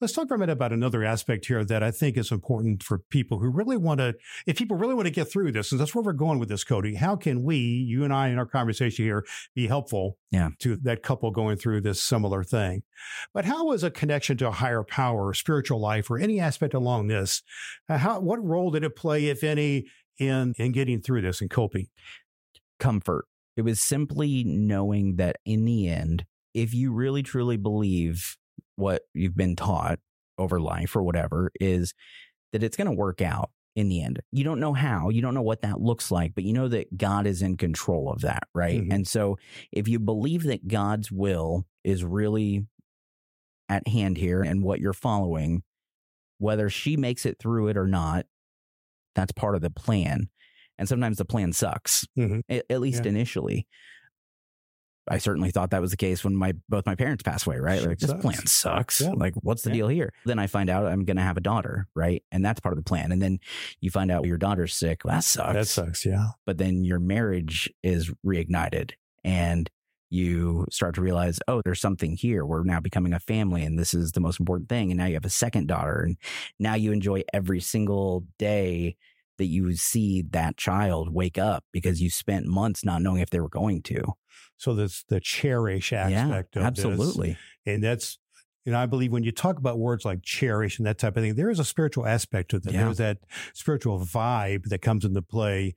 [SPEAKER 1] Let's talk for a minute about another aspect here that I think is important for people who really want to, if people really want to get through this, and that's where we're going with this, Cody. How can we, you and I in our conversation here, be helpful
[SPEAKER 4] Yeah.
[SPEAKER 1] to that couple going through this similar thing? But how is a connection to a higher power, spiritual life, or any aspect along this? uh, How, what role did it play, if any, in in getting through this and coping?
[SPEAKER 4] comfort. It was simply knowing that in the end, if you really truly believe what you've been taught over life or whatever, is that it's going to work out in the end. You don't know how, you don't know what that looks like, but you know that God is in control of that, right?
[SPEAKER 1] Mhm.
[SPEAKER 4] And so if you believe that God's will is really at hand here and what you're following, whether she makes it through it or not, that's part of the plan. And sometimes the plan sucks,
[SPEAKER 1] Mhm.
[SPEAKER 4] at, at least
[SPEAKER 1] Yeah.
[SPEAKER 4] initially. I certainly thought that was the case when my both my parents passed away, right? Like this plan sucks.
[SPEAKER 1] Yeah.
[SPEAKER 4] Like what's the
[SPEAKER 1] Yeah.
[SPEAKER 4] deal here? Then I find out I'm going to have a daughter, right? And that's part of the plan. And then you find out your daughter's sick. Well, that sucks
[SPEAKER 1] That sucks. Yeah.
[SPEAKER 4] but then your marriage is reignited and you start to realize, oh, there's something here. We're now becoming a family and this is the most important thing. And now you have a second daughter and now you enjoy every single day that you see that child wake up because you spent months not knowing if they were going to.
[SPEAKER 1] So that's the cherish aspect
[SPEAKER 4] yeah,
[SPEAKER 1] of this.
[SPEAKER 4] absolutely.
[SPEAKER 1] And that's, you know, I believe when you talk about words like cherish and that type of thing, there is a spiritual aspect to that.
[SPEAKER 4] Yeah.
[SPEAKER 1] There's that spiritual vibe that comes into play.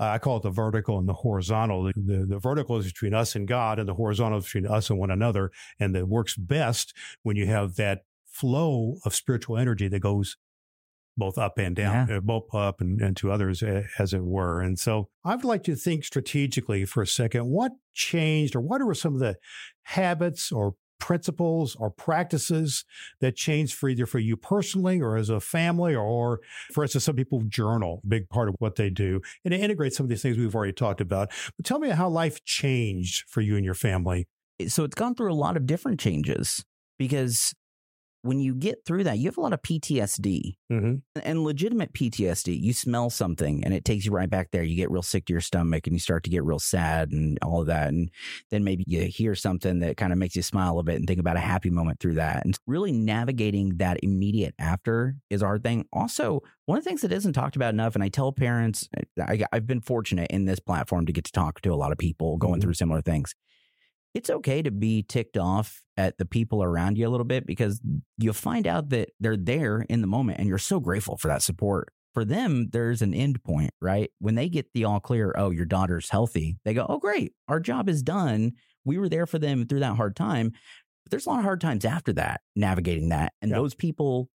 [SPEAKER 1] Uh, I call it the vertical and the horizontal. The, the, the vertical is between us and God, and the horizontal is between us and one another. And it works best when you have that flow of spiritual energy that goes both up and down, uh, both up and, and to others, uh, as it were. And so I'd like to think strategically for a second what changed or what are some of the habits or principles or practices that changed for either for you personally or as a family or for instance some people journal big part of what they do and it integrates some of these things we've already talked about. But tell me how life changed for you and your family.
[SPEAKER 4] So it's gone through a lot of different changes because when you get through that, you have a lot of PTSD
[SPEAKER 1] hmm
[SPEAKER 4] and legitimate PTSD. You smell something and it takes you right back there. You get real sick to your stomach and you start to get real sad and all of that. And then maybe you hear something that kind of makes you smile a bit and think about a happy moment through that. And really navigating that immediate after is our thing. Also, one of the things that isn't talked about enough, and I tell parents, I, I've been fortunate in this platform to get to talk to a lot of people going
[SPEAKER 1] Mhm.
[SPEAKER 4] through similar things. It's okay to be ticked off at the people around you a little bit because you'll find out that they're there in the moment and you're so grateful for that support. For them, there's an end point, right? When they get the all clear, oh, your daughter's healthy, they go, oh, great, our job is done. We were there for them through that hard time. But there's a lot of hard times after that, navigating that. And
[SPEAKER 1] Yep.
[SPEAKER 4] those people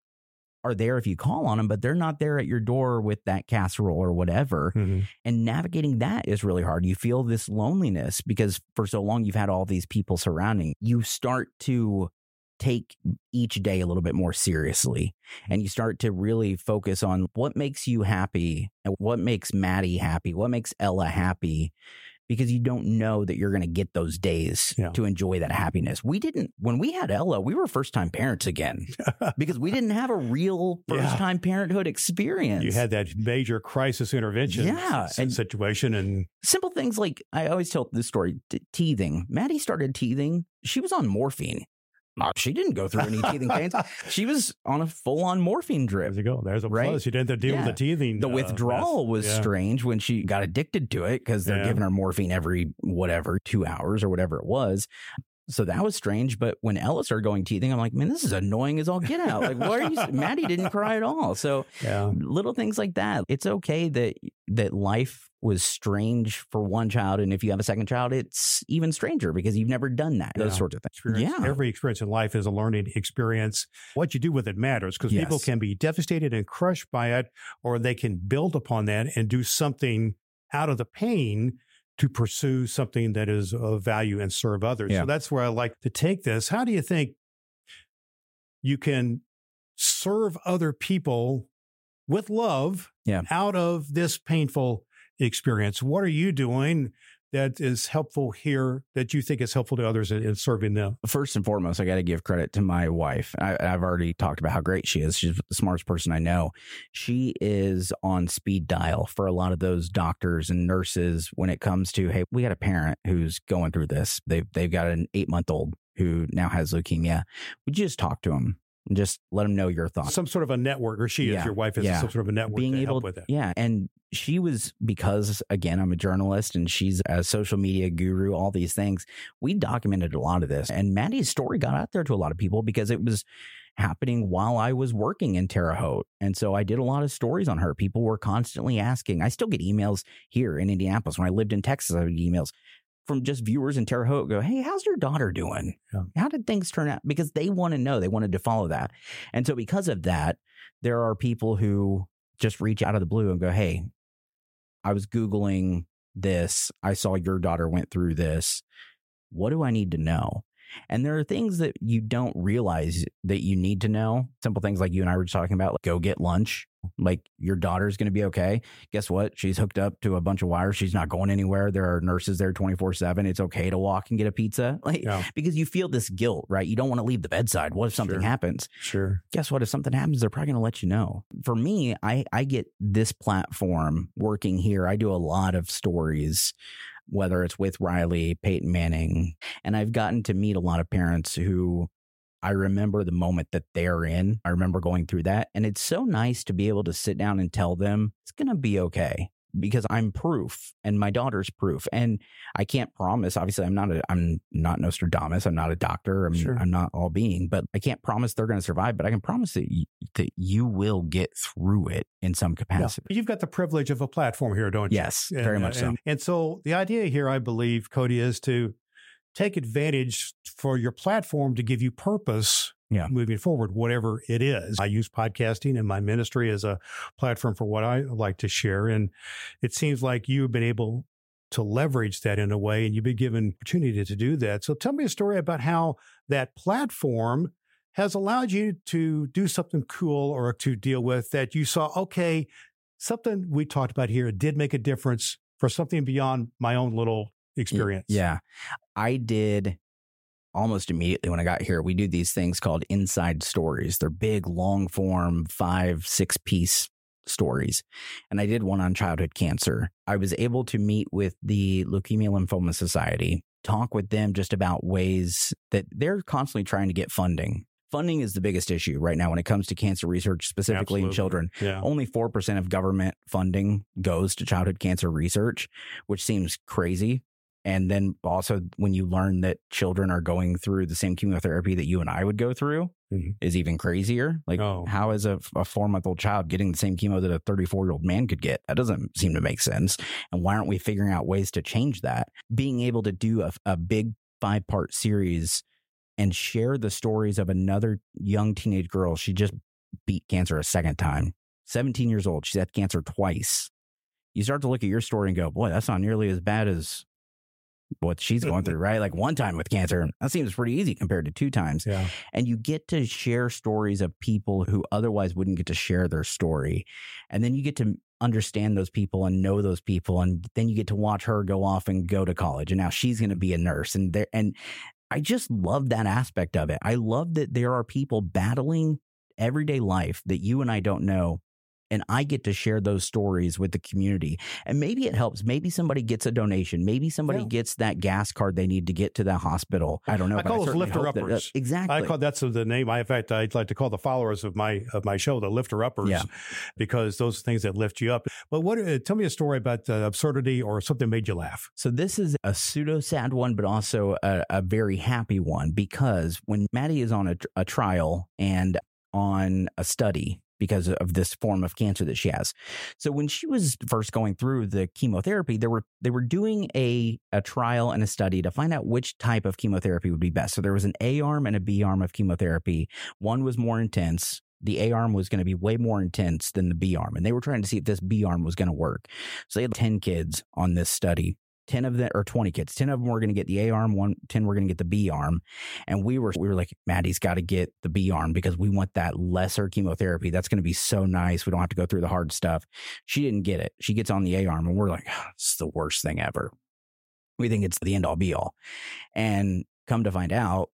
[SPEAKER 4] are there if you call on them, but they're not there at your door with that casserole or whatever.
[SPEAKER 1] hmm
[SPEAKER 4] And navigating that is really hard. You feel this loneliness because for so long you've had all these people surrounding. You start to take each day a little bit more seriously and you start to really focus on what makes you happy and what makes Maddie happy, what makes Ella happy because you don't know that you're going to get those days
[SPEAKER 1] Yeah.
[SPEAKER 4] to enjoy that happiness. We didn't when we had Ella, we were first time parents again because we didn't have a real first time parenthood experience.
[SPEAKER 1] You had that major crisis intervention
[SPEAKER 4] Yeah,
[SPEAKER 1] s-
[SPEAKER 4] and-
[SPEAKER 1] situation, and
[SPEAKER 4] simple things like I always tell this story t- teething. Maddie started teething. She was on morphine. She didn't go through any teething pains. She was on a full on morphine drip.
[SPEAKER 1] there you go. There's a
[SPEAKER 4] Right?
[SPEAKER 1] plus. You didn't have to deal
[SPEAKER 4] Yeah.
[SPEAKER 1] with the teething.
[SPEAKER 4] The
[SPEAKER 1] uh,
[SPEAKER 4] withdrawal was
[SPEAKER 1] Yeah.
[SPEAKER 4] strange when she got addicted to it because they're
[SPEAKER 1] Yeah.
[SPEAKER 4] giving her morphine every whatever, two hours or whatever it was. So that was strange. But when Ella started going teething, I'm like, man, this is annoying as all get out. Like, why are you? Maddie didn't cry at all. So
[SPEAKER 1] Yeah.
[SPEAKER 4] little things like that. It's okay that that life was strange for one child, and if you have a second child, it's even stranger because you've never done that. Those sorts of things.
[SPEAKER 1] experience.
[SPEAKER 4] Yeah.
[SPEAKER 1] Every experience in life is a learning experience. What you do with it matters because people can be devastated and crushed by it, or they can build upon that and do something out of the pain to pursue something that is of value and serve others.
[SPEAKER 4] Yeah.
[SPEAKER 1] So that's where I like to take this. How do you think you can serve other people with love
[SPEAKER 4] Yeah.
[SPEAKER 1] out of this painful experience? What are you doing that is helpful here that you think is helpful to others in, in serving them?
[SPEAKER 4] First and foremost, I got to give credit to my wife. I, I've already talked about how great she is. She's the smartest person I know. She is on speed dial for a lot of those doctors and nurses when it comes to, hey, we got a parent who's going through this. They've they've got an eight month old who now has leukemia. Would you just talk to and just let them know your thoughts?
[SPEAKER 1] Some sort of a network, or she
[SPEAKER 4] Yeah.
[SPEAKER 1] is your wife is
[SPEAKER 4] Yeah.
[SPEAKER 1] some sort of a network
[SPEAKER 4] being
[SPEAKER 1] to
[SPEAKER 4] able
[SPEAKER 1] help with that.
[SPEAKER 4] yeah and she was because again i'm a journalist and she's a social media guru all these things we documented a lot of this and maddie's story got out there to a lot of people because it was happening while i was working in terre haute and so i did a lot of stories on her people were constantly asking i still get emails here in indianapolis when i lived in texas i would get emails from just viewers in Terre Haute go, Hey, how's your daughter doing?
[SPEAKER 1] Yeah.
[SPEAKER 4] How did things turn out? Because they want to know, they wanted to follow that. And so because of that, there are people who just reach out of the blue and go, Hey, I was Googling this. I saw your daughter went through this. What do I need to know? And there are things that you don't realize that you need to know. Simple things like you and I were just talking about, like go get lunch. Like your daughter's going to be okay. Guess what? She's hooked up to a bunch of wires. She's not going anywhere. There are nurses there 24 7. It's okay to walk and get a pizza. Like,
[SPEAKER 1] Yeah,
[SPEAKER 4] because you feel this guilt, right? You don't want to leave the bedside. What if something
[SPEAKER 1] Sure.
[SPEAKER 4] happens?
[SPEAKER 1] sure.
[SPEAKER 4] guess what? If something happens, they're probably going to let you know. For me, I, I get this platform working here. I do a lot of stories, whether it's with Riley, Peyton Manning, and I've gotten to meet a lot of parents who I remember the moment that they're in. I remember going through that. And it's so nice to be able to sit down and tell them it's going to be okay because I'm proof and my daughter's proof. And I can't promise, obviously I'm not a, I'm not Nostradamus. I'm not a doctor. I'm,
[SPEAKER 1] Sure.
[SPEAKER 4] I'm not all being, but I can't promise they're going to survive, but I can promise that you, that you will get through it in some
[SPEAKER 1] Yeah.
[SPEAKER 4] capacity.
[SPEAKER 1] You've got the privilege of a platform here, don't you?
[SPEAKER 4] Yes,
[SPEAKER 1] And,
[SPEAKER 4] very
[SPEAKER 1] uh,
[SPEAKER 4] much so.
[SPEAKER 1] And, and so the idea here, I believe, Cody, is to take advantage for your platform to give you purpose
[SPEAKER 4] Yeah.
[SPEAKER 1] moving forward, whatever it is. I use podcasting and my ministry as a platform for what I like to share. And it seems like you've been able to leverage that in a way and you've been given opportunity to do that. So tell me a story about how that platform has allowed you to do something cool or to deal with that you saw, okay, something we talked about here did make a difference for something beyond my own little experience.
[SPEAKER 4] Yeah. I did almost immediately when I got here, we do these things called inside stories. They're big, long form, five, six piece stories. And I did one on childhood cancer. I was able to meet with the Leukemia Lymphoma Society, talk with them just about ways that they're constantly trying to get funding. Funding is the biggest issue right now when it comes to cancer research, specifically in children.
[SPEAKER 5] Yeah.
[SPEAKER 4] Only 4% of government funding goes to childhood cancer research, which seems crazy. And then also, when you learn that children are going through the same chemotherapy that you and I would go through,
[SPEAKER 5] Mhm.
[SPEAKER 4] is even crazier. Like,
[SPEAKER 5] Oh.
[SPEAKER 4] how is a, a four month old child getting the same chemo that a 34 year old man could get? That doesn't seem to make sense. And why aren't we figuring out ways to change that? Being able to do a, a big five part series and share the stories of another young teenage girl. She just beat cancer a second time. 17 years old. She's had cancer twice. You start to look at your story and go, boy, that's not nearly as bad as what she's going through, right? Like one time with cancer, that seems pretty easy compared to two times.
[SPEAKER 5] Yeah.
[SPEAKER 4] And you get to share stories of people who otherwise wouldn't get to share their story. And then you get to understand those people and know those people. And then you get to watch her go off and go to college. And now she's going to be a nurse. And there, and I just love that aspect of it. I love that there are people battling everyday life that you and I don't know. And I get to share those stories with the community. And maybe it helps. Maybe somebody gets a donation. Maybe somebody
[SPEAKER 5] Yeah.
[SPEAKER 4] gets that gas card they need to get to the hospital. I don't know.
[SPEAKER 5] I call those
[SPEAKER 4] certainly hope that-
[SPEAKER 5] lifter-uppers.
[SPEAKER 4] exactly.
[SPEAKER 5] I call that's the name. I, in fact, I'd like to call the followers of my of my show the lifter uppers,
[SPEAKER 4] Yeah.
[SPEAKER 5] because those are things that lift you up. But what? Uh, tell me a story about uh, absurdity or something made you laugh.
[SPEAKER 4] So this is a pseudo sad one, but also a, a very happy one because when Maddie is on a, a trial and on a study because of this form of cancer that she has. So when she was first going through the chemotherapy, they were they were doing a a trial and a study to find out which type of chemotherapy would be best. So there was an A arm and a B arm of chemotherapy. One was more intense. The A arm was going to be way more intense than the B arm, and they were trying to see if this B arm was going to work. So they had 10 kids on this study. 10 of them or 20 kids. 10 of them were going to get the A arm, one 10 were going to get the B arm. And we were we were like Maddie's got to get the B arm because we want that lesser chemotherapy. That's going to be so nice. We don't have to go through the hard stuff. She didn't get it. She gets on the A arm and we're like, "Ah, it's the worst thing ever. We think it's the end all be all. And come to find out,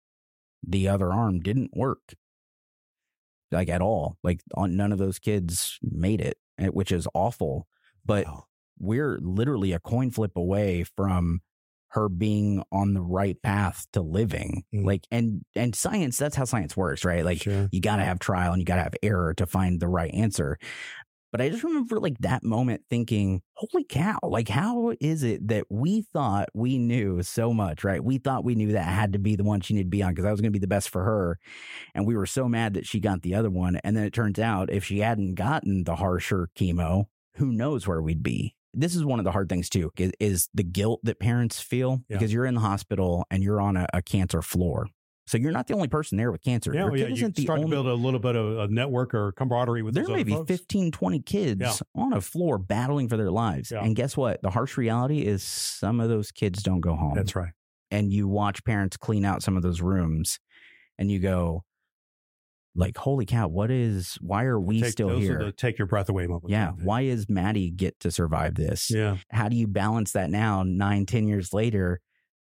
[SPEAKER 4] the other arm didn't work like at all. Like on, none of those kids made it, eh, which is awful. But. We're literally a coin flip away from her being on the right path to living.
[SPEAKER 5] Mm.
[SPEAKER 4] Like and and science, that's how science works, right? Like
[SPEAKER 5] Sure.
[SPEAKER 4] you got to have trial and you got to have error to find the right answer. But I just remember like that moment thinking, holy cow, like how is it that we thought we knew so much, right? We thought we knew that had to be the one she needed to be on because that was going to be the best for her. And we were so mad that she got the other one. And then it turns out if she hadn't gotten the harsher chemo, who knows where we'd be. This is one of the hard things too, is, is the guilt that parents feel
[SPEAKER 5] Yeah.
[SPEAKER 4] because you're in the hospital and you're on a, a cancer floor. So you're not the only person there with cancer.
[SPEAKER 5] Yeah,
[SPEAKER 4] Your
[SPEAKER 5] well, yeah.
[SPEAKER 4] kid
[SPEAKER 5] You
[SPEAKER 4] isn't the
[SPEAKER 5] start
[SPEAKER 4] only
[SPEAKER 5] to build a little bit of a network or camaraderie with
[SPEAKER 4] there may be
[SPEAKER 5] folks.
[SPEAKER 4] 15 20 kids
[SPEAKER 5] Yeah.
[SPEAKER 4] on a floor battling for their lives and guess what the harsh reality is some of those kids don't go home
[SPEAKER 5] That's right.
[SPEAKER 4] and you watch parents clean out some of those rooms and you go like holy cow what is why are we
[SPEAKER 5] Take,
[SPEAKER 4] still here
[SPEAKER 5] take your breath away moments.
[SPEAKER 4] yeah why is maddie get to survive this
[SPEAKER 5] Yeah.
[SPEAKER 4] how do you balance that now nine ten years later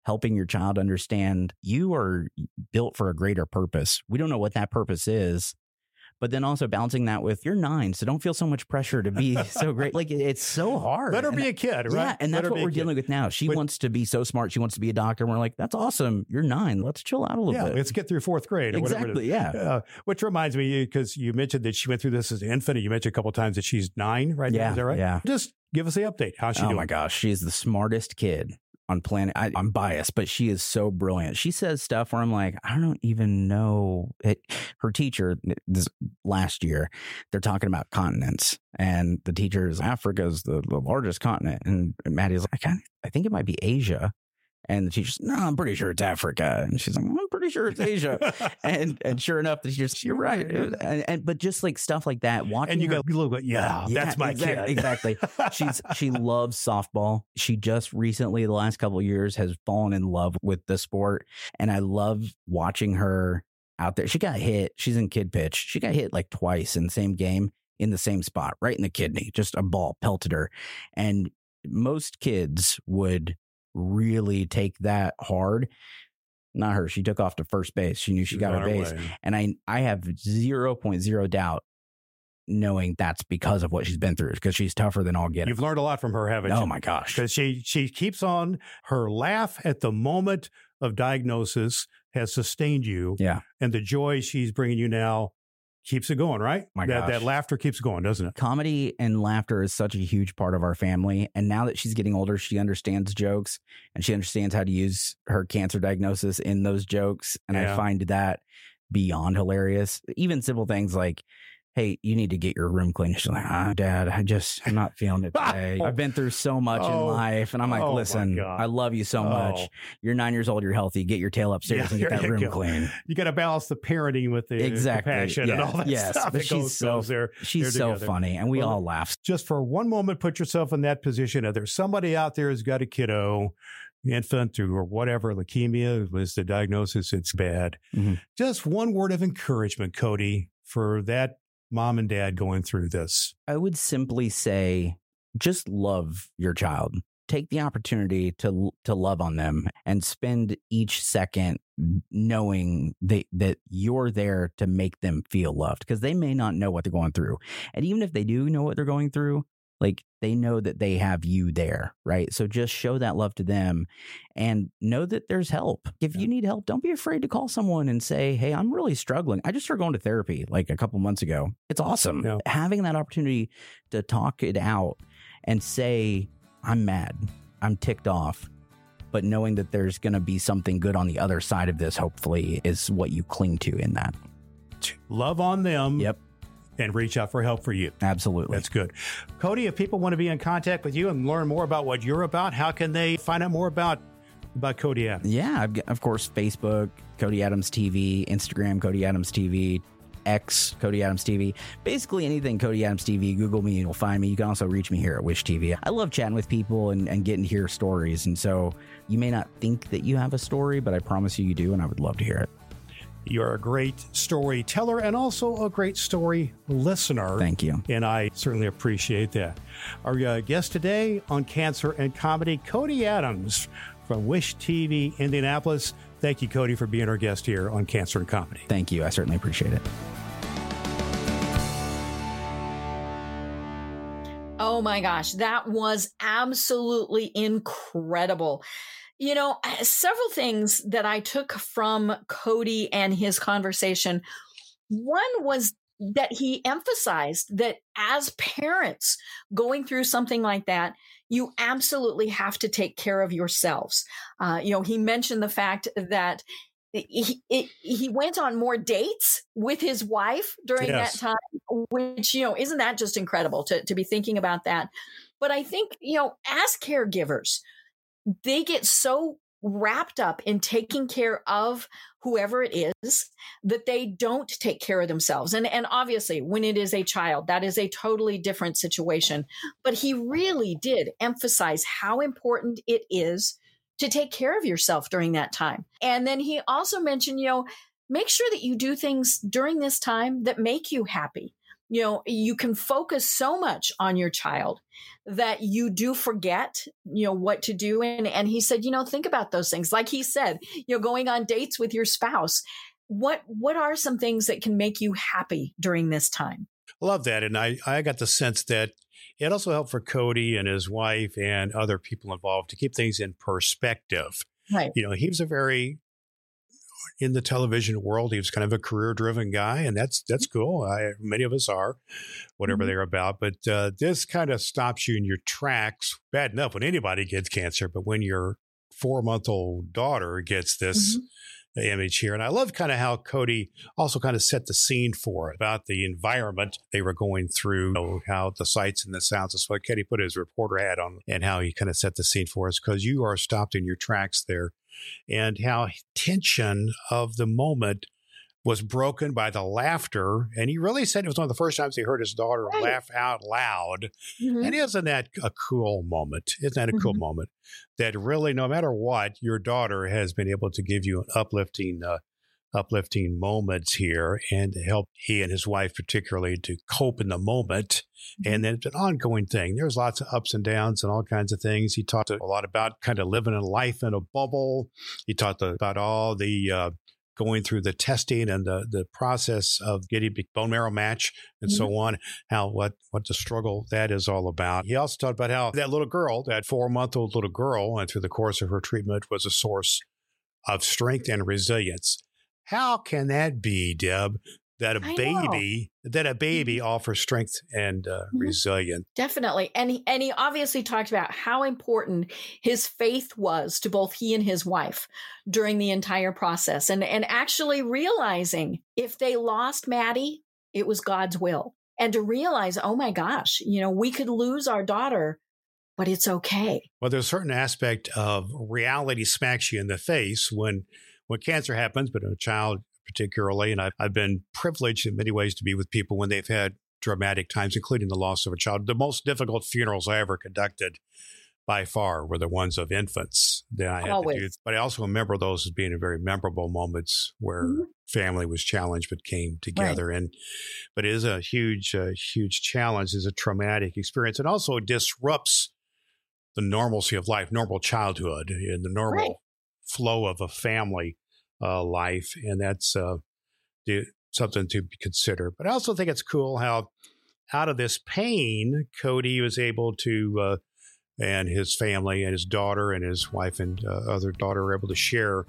[SPEAKER 4] helping your child understand you are built for a greater purpose we don't know what that purpose is but then also balancing that with you're nine so don't feel so much pressure to be so great like it's so hard
[SPEAKER 5] Let her
[SPEAKER 4] And
[SPEAKER 5] be a kid, right?
[SPEAKER 4] yeah, and
[SPEAKER 5] Let
[SPEAKER 4] that's what we're dealing with now. She
[SPEAKER 5] But-
[SPEAKER 4] wants to be so smart. She wants to be a doctor. And we're like, that's awesome. You're nine. Let's chill out a little
[SPEAKER 5] Yeah,
[SPEAKER 4] bit.
[SPEAKER 5] let's get through fourth grade or whatever. it is.
[SPEAKER 4] exactly. Yeah.
[SPEAKER 5] Uh, which reminds me, because you mentioned that she went through this as an infant. You mentioned a couple of times that she's nine right now.
[SPEAKER 4] Yeah,
[SPEAKER 5] Is that right?
[SPEAKER 4] yeah.
[SPEAKER 5] Just give us the update. How's she
[SPEAKER 4] oh
[SPEAKER 5] doing?
[SPEAKER 4] my gosh, she's the smartest kid on planet. I, I'm biased, but she is so brilliant. She says stuff where I'm like, I don't even know. It, her teacher this last year, they're talking about continents, and the teacher is Africa's the, the largest continent, and Maddie's like, I, I think it might be Asia. And the teacher's, no, I'm pretty sure it's Africa. And she's like, I'm pretty sure it's Asia. and and sure enough, the teacher's, you're right. And, and but just like stuff like that, watching
[SPEAKER 5] and you
[SPEAKER 4] her
[SPEAKER 5] go bit, yeah,
[SPEAKER 4] Yeah,
[SPEAKER 5] that's my
[SPEAKER 4] exact-
[SPEAKER 5] kid.
[SPEAKER 4] exactly. she's she loves softball. She just recently, the last couple of years, has fallen in love with the sport, and I love watching her out there. She got hit. She's in kid pitch. She got hit like twice in the same game in the same spot, right in the kidney. Just a ball pelted her, and most kids would really take that hard. not her. She took off to first base. She knew she
[SPEAKER 5] She's
[SPEAKER 4] got her base.
[SPEAKER 5] way.
[SPEAKER 4] And I I have 0.0 doubt knowing that's because of what she's been through because she's tougher than all get.
[SPEAKER 5] You've learned a lot from her, haven't oh you?
[SPEAKER 4] Oh my gosh.
[SPEAKER 5] because she she keeps on her laugh at the moment of diagnosis has sustained you.
[SPEAKER 4] Yeah.
[SPEAKER 5] and the joy she's bringing you now keeps it going. Right,
[SPEAKER 4] My
[SPEAKER 5] that
[SPEAKER 4] gosh.
[SPEAKER 5] that laughter keeps going, doesn't it?
[SPEAKER 4] Comedy and laughter is such a huge part of our family. And now that she's getting older, she understands jokes and she understands how to use her cancer diagnosis in those jokes. And
[SPEAKER 5] Yeah.
[SPEAKER 4] I find that beyond hilarious. Even simple things like, Hey, you need to get your room clean. She's like, ah, dad, I just, I'm not feeling it today. I've been through so much
[SPEAKER 5] Oh.
[SPEAKER 4] in life. And I'm like,
[SPEAKER 5] Oh,
[SPEAKER 4] listen, I love you so much.
[SPEAKER 5] Oh.
[SPEAKER 4] You're nine years old. You're healthy. Get your tail upstairs
[SPEAKER 5] Yeah,
[SPEAKER 4] and get that room
[SPEAKER 5] go.
[SPEAKER 4] clean.
[SPEAKER 5] You got to balance the parenting with the
[SPEAKER 4] Exactly.
[SPEAKER 5] compassion and all that
[SPEAKER 4] Yes,
[SPEAKER 5] stuff.
[SPEAKER 4] but she's
[SPEAKER 5] goes,
[SPEAKER 4] so-
[SPEAKER 5] goes there.
[SPEAKER 4] She's so
[SPEAKER 5] together.
[SPEAKER 4] funny. And we
[SPEAKER 5] Well,
[SPEAKER 4] all laugh.
[SPEAKER 5] just for one moment, put yourself in that position. If there's somebody out there who's got a kiddo, infant or whatever, leukemia was the diagnosis, it's bad.
[SPEAKER 4] Mhm.
[SPEAKER 5] Just one word of encouragement, Cody, for that mom and dad going through this.
[SPEAKER 4] I would simply say just love your child. Take the opportunity to to love on them and spend each second knowing that that you're there to make them feel loved because they may not know what they're going through. And even if they do know what they're going through, like they know that they have you there, right? So just show that love to them and know that there's help. If you need help, don't be afraid to call someone and say, Hey, I'm really struggling. I just started going to therapy like a couple months ago. It's awesome.
[SPEAKER 5] Yeah.
[SPEAKER 4] Having that opportunity to talk it out and say, I'm mad, I'm ticked off, but knowing that there's going to be something good on the other side of this, hopefully, is what you cling to in that.
[SPEAKER 5] Love on them.
[SPEAKER 4] Yep.
[SPEAKER 5] And reach out for help for you.
[SPEAKER 4] Absolutely.
[SPEAKER 5] That's good. Cody, if people want to be in contact with you and learn more about what you're about, how can they find out more about about Cody Adams?
[SPEAKER 4] Yeah, I've got, of course, Facebook, Cody Adams TV, Instagram, Cody Adams TV, X, Cody Adams TV. Basically, anything Cody Adams TV, Google me and you'll find me. You can also reach me here at Wish TV. I love chatting with people and, and getting to hear stories. And so you may not think that you have a story, but I promise you, you do. And I would love to hear it.
[SPEAKER 5] You're a great storyteller and also a great story listener.
[SPEAKER 4] Thank you.
[SPEAKER 5] And I certainly appreciate that. Our uh, guest today on Cancer and Comedy, Cody Adams from Wish TV Indianapolis. Thank you, Cody, for being our guest here on Cancer and Comedy.
[SPEAKER 4] Thank you. I certainly appreciate it.
[SPEAKER 3] Oh my gosh, that was absolutely incredible. You know, uh, several things that I took from Cody and his conversation. One was that he emphasized that as parents going through something like that, you absolutely have to take care of yourselves. Uh, you know, he mentioned the fact that he, he went on more dates with his wife during
[SPEAKER 5] Yes.
[SPEAKER 3] that time, which, you know, isn't that just incredible to, to be thinking about that? But I think, you know, as caregivers, they get so wrapped up in taking care of whoever it is that they don't take care of themselves. And and obviously when it is a child, that is a totally different situation. But he really did emphasize how important it is to take care of yourself during that time. And then he also mentioned, you know, make sure that you do things during this time that make you happy. You know, you can focus so much on your child that you do forget, you know, what to do. And, and he said, you know, think about those things. Like he said, you know, going on dates with your spouse. What, what are some things that can make you happy during this time?
[SPEAKER 1] Love that. And I, I got the sense that it also helped for Cody and his wife and other people involved to keep things in perspective.
[SPEAKER 3] Right.
[SPEAKER 1] You know, he was a very in the television world, he was kind of a career driven guy, and that's that's cool. I, many of us are, whatever
[SPEAKER 3] Mhm.
[SPEAKER 1] they're about. But uh, this kind of stops you in your tracks. Bad enough when anybody gets cancer, but when your four month old daughter gets this image here. And I love kind of how Cody also kind of set the scene for it about the environment they were going through, you know, how the sights and the sounds. That's what Cody put his reporter hat on and how he kind of set the scene for us because you are stopped in your tracks there and how tension of the moment was broken by the laughter. And he really said it was one of the first times he heard his daughter
[SPEAKER 3] Right.
[SPEAKER 1] laugh out loud.
[SPEAKER 3] Mhm.
[SPEAKER 1] And isn't that a cool moment? Isn't that a cool
[SPEAKER 3] Mhm.
[SPEAKER 1] moment? That really, no matter what, your daughter has been able to give you an uplifting uh, uplifting moments here and to help he and his wife particularly to cope in the moment and then it's an ongoing thing there's lots of ups and downs and all kinds of things he talked a lot about kind of living a life in a bubble he talked about all the uh, going through the testing and the, the process of getting bone marrow match and mm-hmm. so on, how what what the struggle that is all about. He also talked about how that little girl, that four month old little girl, and through the course of her treatment was a source of strength and resilience. How can that be, Deb? That a I baby, know. that a baby mm-hmm. offers strength and uh, mm-hmm. resilience.
[SPEAKER 3] Definitely, and he, and he obviously talked about how important his faith was to both he and his wife during the entire process, and and actually realizing if they lost Maddie, it was God's will, and to realize, oh my gosh, you know, we could lose our daughter but it's okay.
[SPEAKER 1] Well, there's a certain aspect of reality smacks you in the face when when cancer happens, but in a child particularly, and I've, I've been privileged in many ways to be with people when they've had dramatic times, including the loss of a child. The most difficult funerals I ever conducted by far were the ones of infants that I had Always. to do. But I also remember those as being very memorable moments where mm-hmm. family was challenged but came together. Right. And but it is a huge, uh, huge challenge. It's a traumatic experience. It also disrupts the normalcy of life, normal childhood, and the normal right. flow of a family uh, life, and that's uh, the, something to consider. But I also think it's cool how, out of this pain, Cody was able to, uh, and his family and his daughter and his wife and uh, other daughter were able to share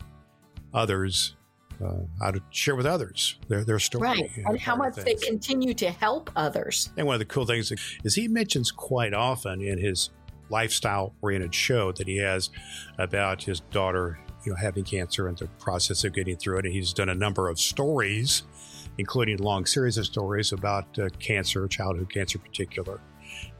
[SPEAKER 1] others uh, how to share with others their their story,
[SPEAKER 3] right? And how much they continue to help others.
[SPEAKER 1] And one of the cool things is he mentions quite often in his lifestyle oriented show that he has about his daughter you know having cancer and the process of getting through it and he's done a number of stories including a long series of stories about uh, cancer childhood cancer in particular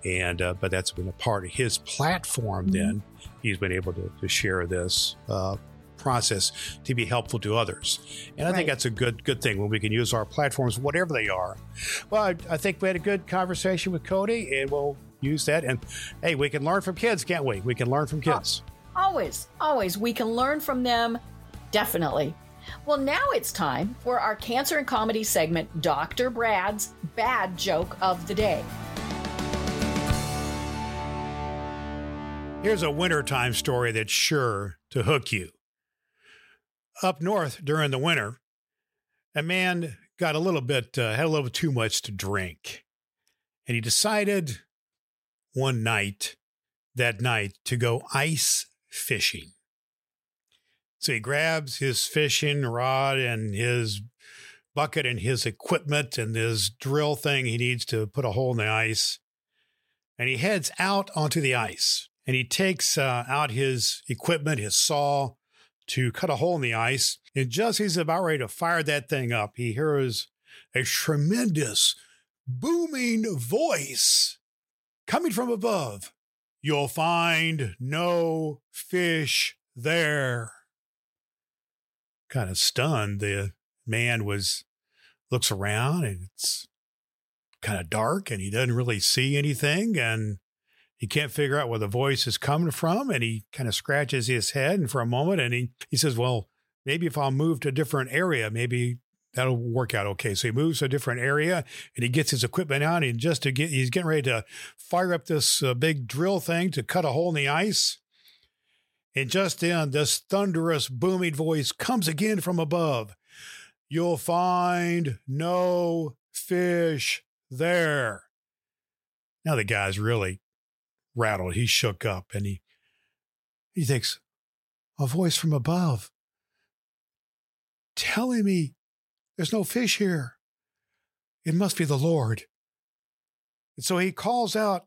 [SPEAKER 1] and uh, but that's been a part of his platform mm-hmm. then he's been able to, to share this uh, process to be helpful to others. And I right. think that's a good good thing when we can use our platforms, whatever they are. Well, I, I, think we had a good conversation with Cody, and we'll use that. And hey, we can learn from kids, can't we? We can learn from kids.
[SPEAKER 3] Always, always. We can learn from them, definitely. Well, now it's time for our cancer and comedy segment, Dr. Brad's Bad Joke of the Day.
[SPEAKER 1] Here's a wintertime story that's sure to hook you. Up north during the winter, a man got a little bit, uh, had a little too much to drink. And he decided one night, that night, to go ice fishing. So he grabs his fishing rod and his bucket and his equipment and his drill thing he needs to put a hole in the ice. And he heads out onto the ice and he takes uh, out his equipment, his saw, to cut a hole in the ice. And just as he's about ready to fire that thing up, he hears a tremendous booming voice coming from above. You'll find no fish there. Kind of stunned, the man was looks around and it's kind of dark and he doesn't really see anything and he can't figure out where the voice is coming from and he kind of scratches his head and for a moment and he, he says well maybe if i'll move to a different area maybe that'll work out okay. So he moves to a different area and he gets his equipment out and just to get, he's getting ready to fire up this uh, big drill thing to cut a hole in the ice. And just then, this thunderous, booming voice comes again from above. You'll find no fish there. Now the guy's really rattled. He shook up and he he thinks, a voice from above telling me there's no fish here. It must be the Lord. And so he calls out,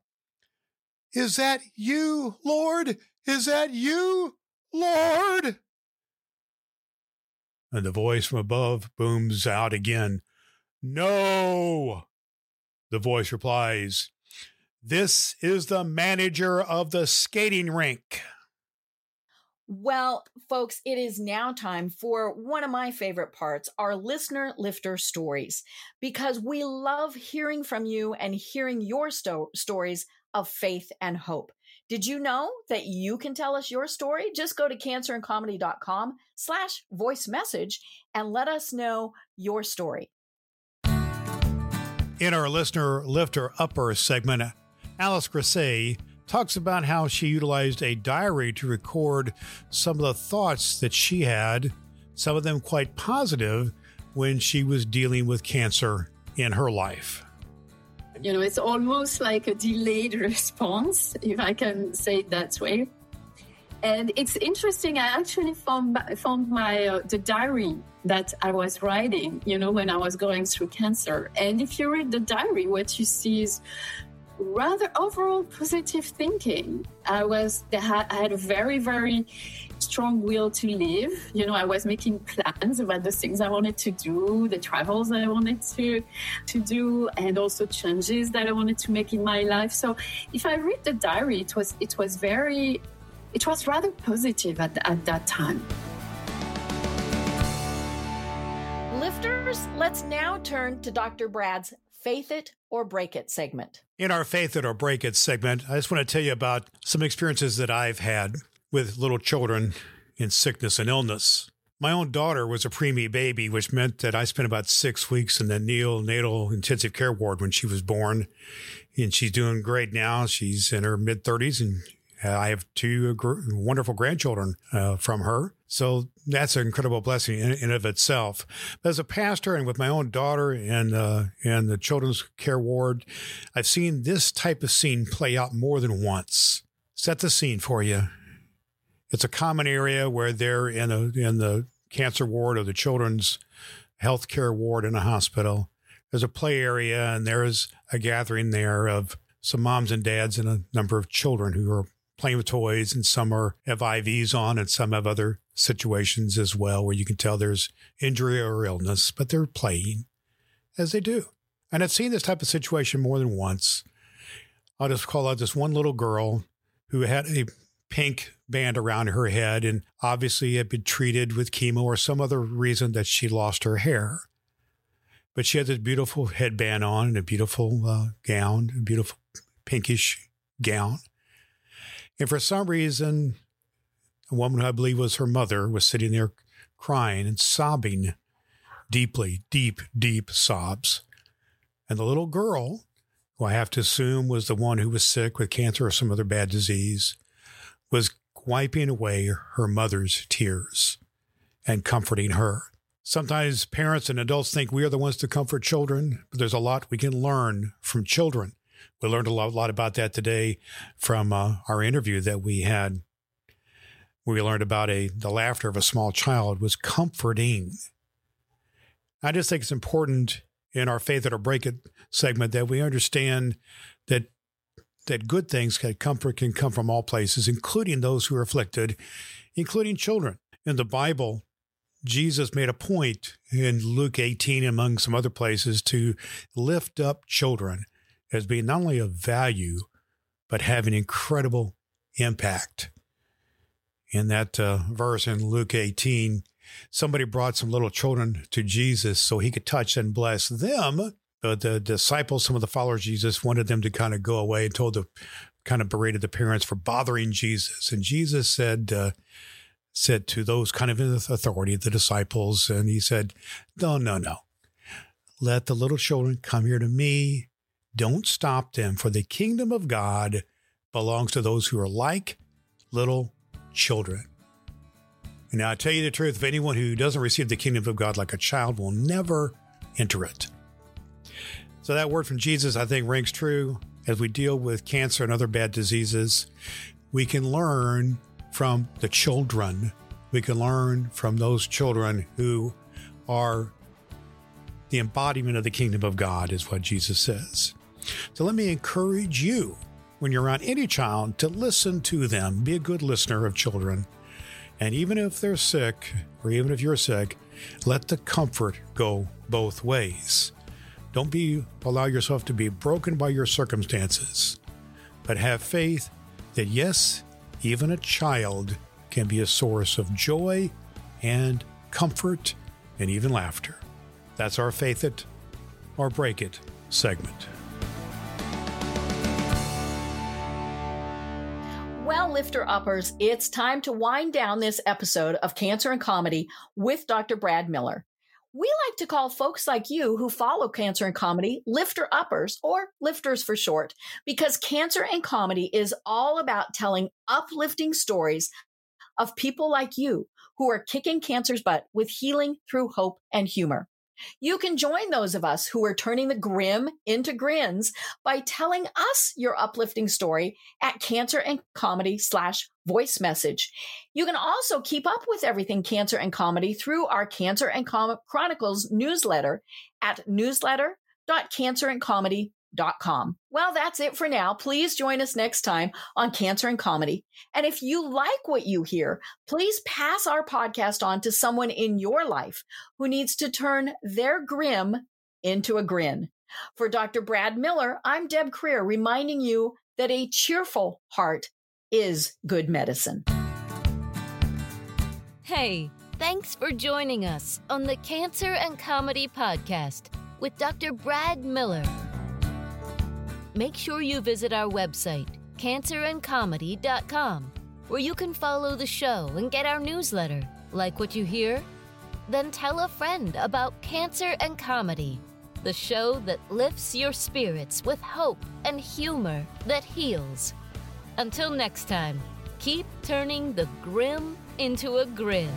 [SPEAKER 1] Is that you, Lord? Is that you, Lord? And the voice from above booms out again, No. The voice replies, This is the manager of the skating rink.
[SPEAKER 3] Well, folks, it is now time for one of my favorite parts our listener lifter stories, because we love hearing from you and hearing your sto- stories of faith and hope. Did you know that you can tell us your story? Just go to cancerandcomedy.com slash voice message and let us know your story.
[SPEAKER 1] In our listener lifter upper segment, Alice Grisey talks about how she utilized a diary to record some of the thoughts that she had, some of them quite positive, when she was dealing with cancer in her life.
[SPEAKER 6] You know, it's almost like a delayed response, if I can say it that way. And it's interesting. I actually found found my uh, the diary that I was writing. You know, when I was going through cancer. And if you read the diary, what you see is rather overall positive thinking. I was I had a very very strong will to live. You know, I was making plans about the things I wanted to do, the travels that I wanted to to do, and also changes that I wanted to make in my life. So, if I read the diary, it was it was very it was rather positive at, at that time.
[SPEAKER 3] Lifters, let's now turn to Dr. Brad's Faith It or Break It segment.
[SPEAKER 1] In our Faith It or Break It segment, I just want to tell you about some experiences that I've had with little children in sickness and illness. My own daughter was a preemie baby, which meant that I spent about six weeks in the neonatal intensive care ward when she was born. And she's doing great now. She's in her mid 30s and I have two wonderful grandchildren uh, from her. So that's an incredible blessing in, in of itself. As a pastor and with my own daughter and uh, and the children's care ward, I've seen this type of scene play out more than once. Set the scene for you. It's a common area where they're in a in the cancer ward or the children's health care ward in a hospital. There's a play area and there's a gathering there of some moms and dads and a number of children who are playing with toys, and some are have IVs on, and some have other situations as well where you can tell there's injury or illness, but they're playing as they do. And I've seen this type of situation more than once. I'll just call out this one little girl who had a pink band around her head and obviously had been treated with chemo or some other reason that she lost her hair. But she had this beautiful headband on and a beautiful uh, gown, a beautiful pinkish gown. And for some reason, a woman who I believe was her mother was sitting there crying and sobbing deeply, deep, deep sobs. And the little girl, who I have to assume was the one who was sick with cancer or some other bad disease, was wiping away her mother's tears and comforting her. Sometimes parents and adults think we are the ones to comfort children, but there's a lot we can learn from children. We learned a lot, lot about that today from uh, our interview that we had. We learned about a the laughter of a small child was comforting. I just think it's important in our faith it or break it segment that we understand that that good things can comfort can come from all places, including those who are afflicted, including children. In the Bible, Jesus made a point in Luke 18, among some other places, to lift up children as being not only of value, but having incredible impact. In that uh, verse in Luke 18, somebody brought some little children to Jesus so he could touch and bless them. But the disciples, some of the followers of Jesus, wanted them to kind of go away and told the kind of berated the parents for bothering Jesus. And Jesus said, uh, said to those kind of in authority, the disciples, and he said, No, no, no. Let the little children come here to me don't stop them, for the kingdom of God belongs to those who are like little children. And I tell you the truth, if anyone who doesn't receive the kingdom of God like a child will never enter it. So that word from Jesus, I think, rings true as we deal with cancer and other bad diseases. We can learn from the children. We can learn from those children who are the embodiment of the kingdom of God, is what Jesus says. So let me encourage you when you're around any child to listen to them. Be a good listener of children. And even if they're sick, or even if you're sick, let the comfort go both ways. Don't be allow yourself to be broken by your circumstances, but have faith that yes, even a child can be a source of joy and comfort and even laughter. That's our faith it or break it segment.
[SPEAKER 3] Lifter uppers, it's time to wind down this episode of Cancer and Comedy with Dr. Brad Miller. We like to call folks like you who follow cancer and comedy lifter uppers or lifters for short, because cancer and comedy is all about telling uplifting stories of people like you who are kicking cancer's butt with healing through hope and humor. You can join those of us who are turning the grim into grins by telling us your uplifting story at cancer and comedy slash voice message. You can also keep up with everything cancer and comedy through our Cancer and Com- Chronicles newsletter at newsletter.cancerandcomedy.com com. Well, that's it for now. Please join us next time on Cancer and Comedy. And if you like what you hear, please pass our podcast on to someone in your life who needs to turn their grim into a grin. For Dr. Brad Miller, I'm Deb Creer, reminding you that a cheerful heart is good medicine.
[SPEAKER 2] Hey, thanks for joining us on the Cancer and Comedy Podcast with Dr. Brad Miller make sure you visit our website, cancerandcomedy.com, where you can follow the show and get our newsletter. Like what you hear? Then tell a friend about Cancer and Comedy, the show that lifts your spirits with hope and humor that heals. Until next time, keep turning the grim into a grin.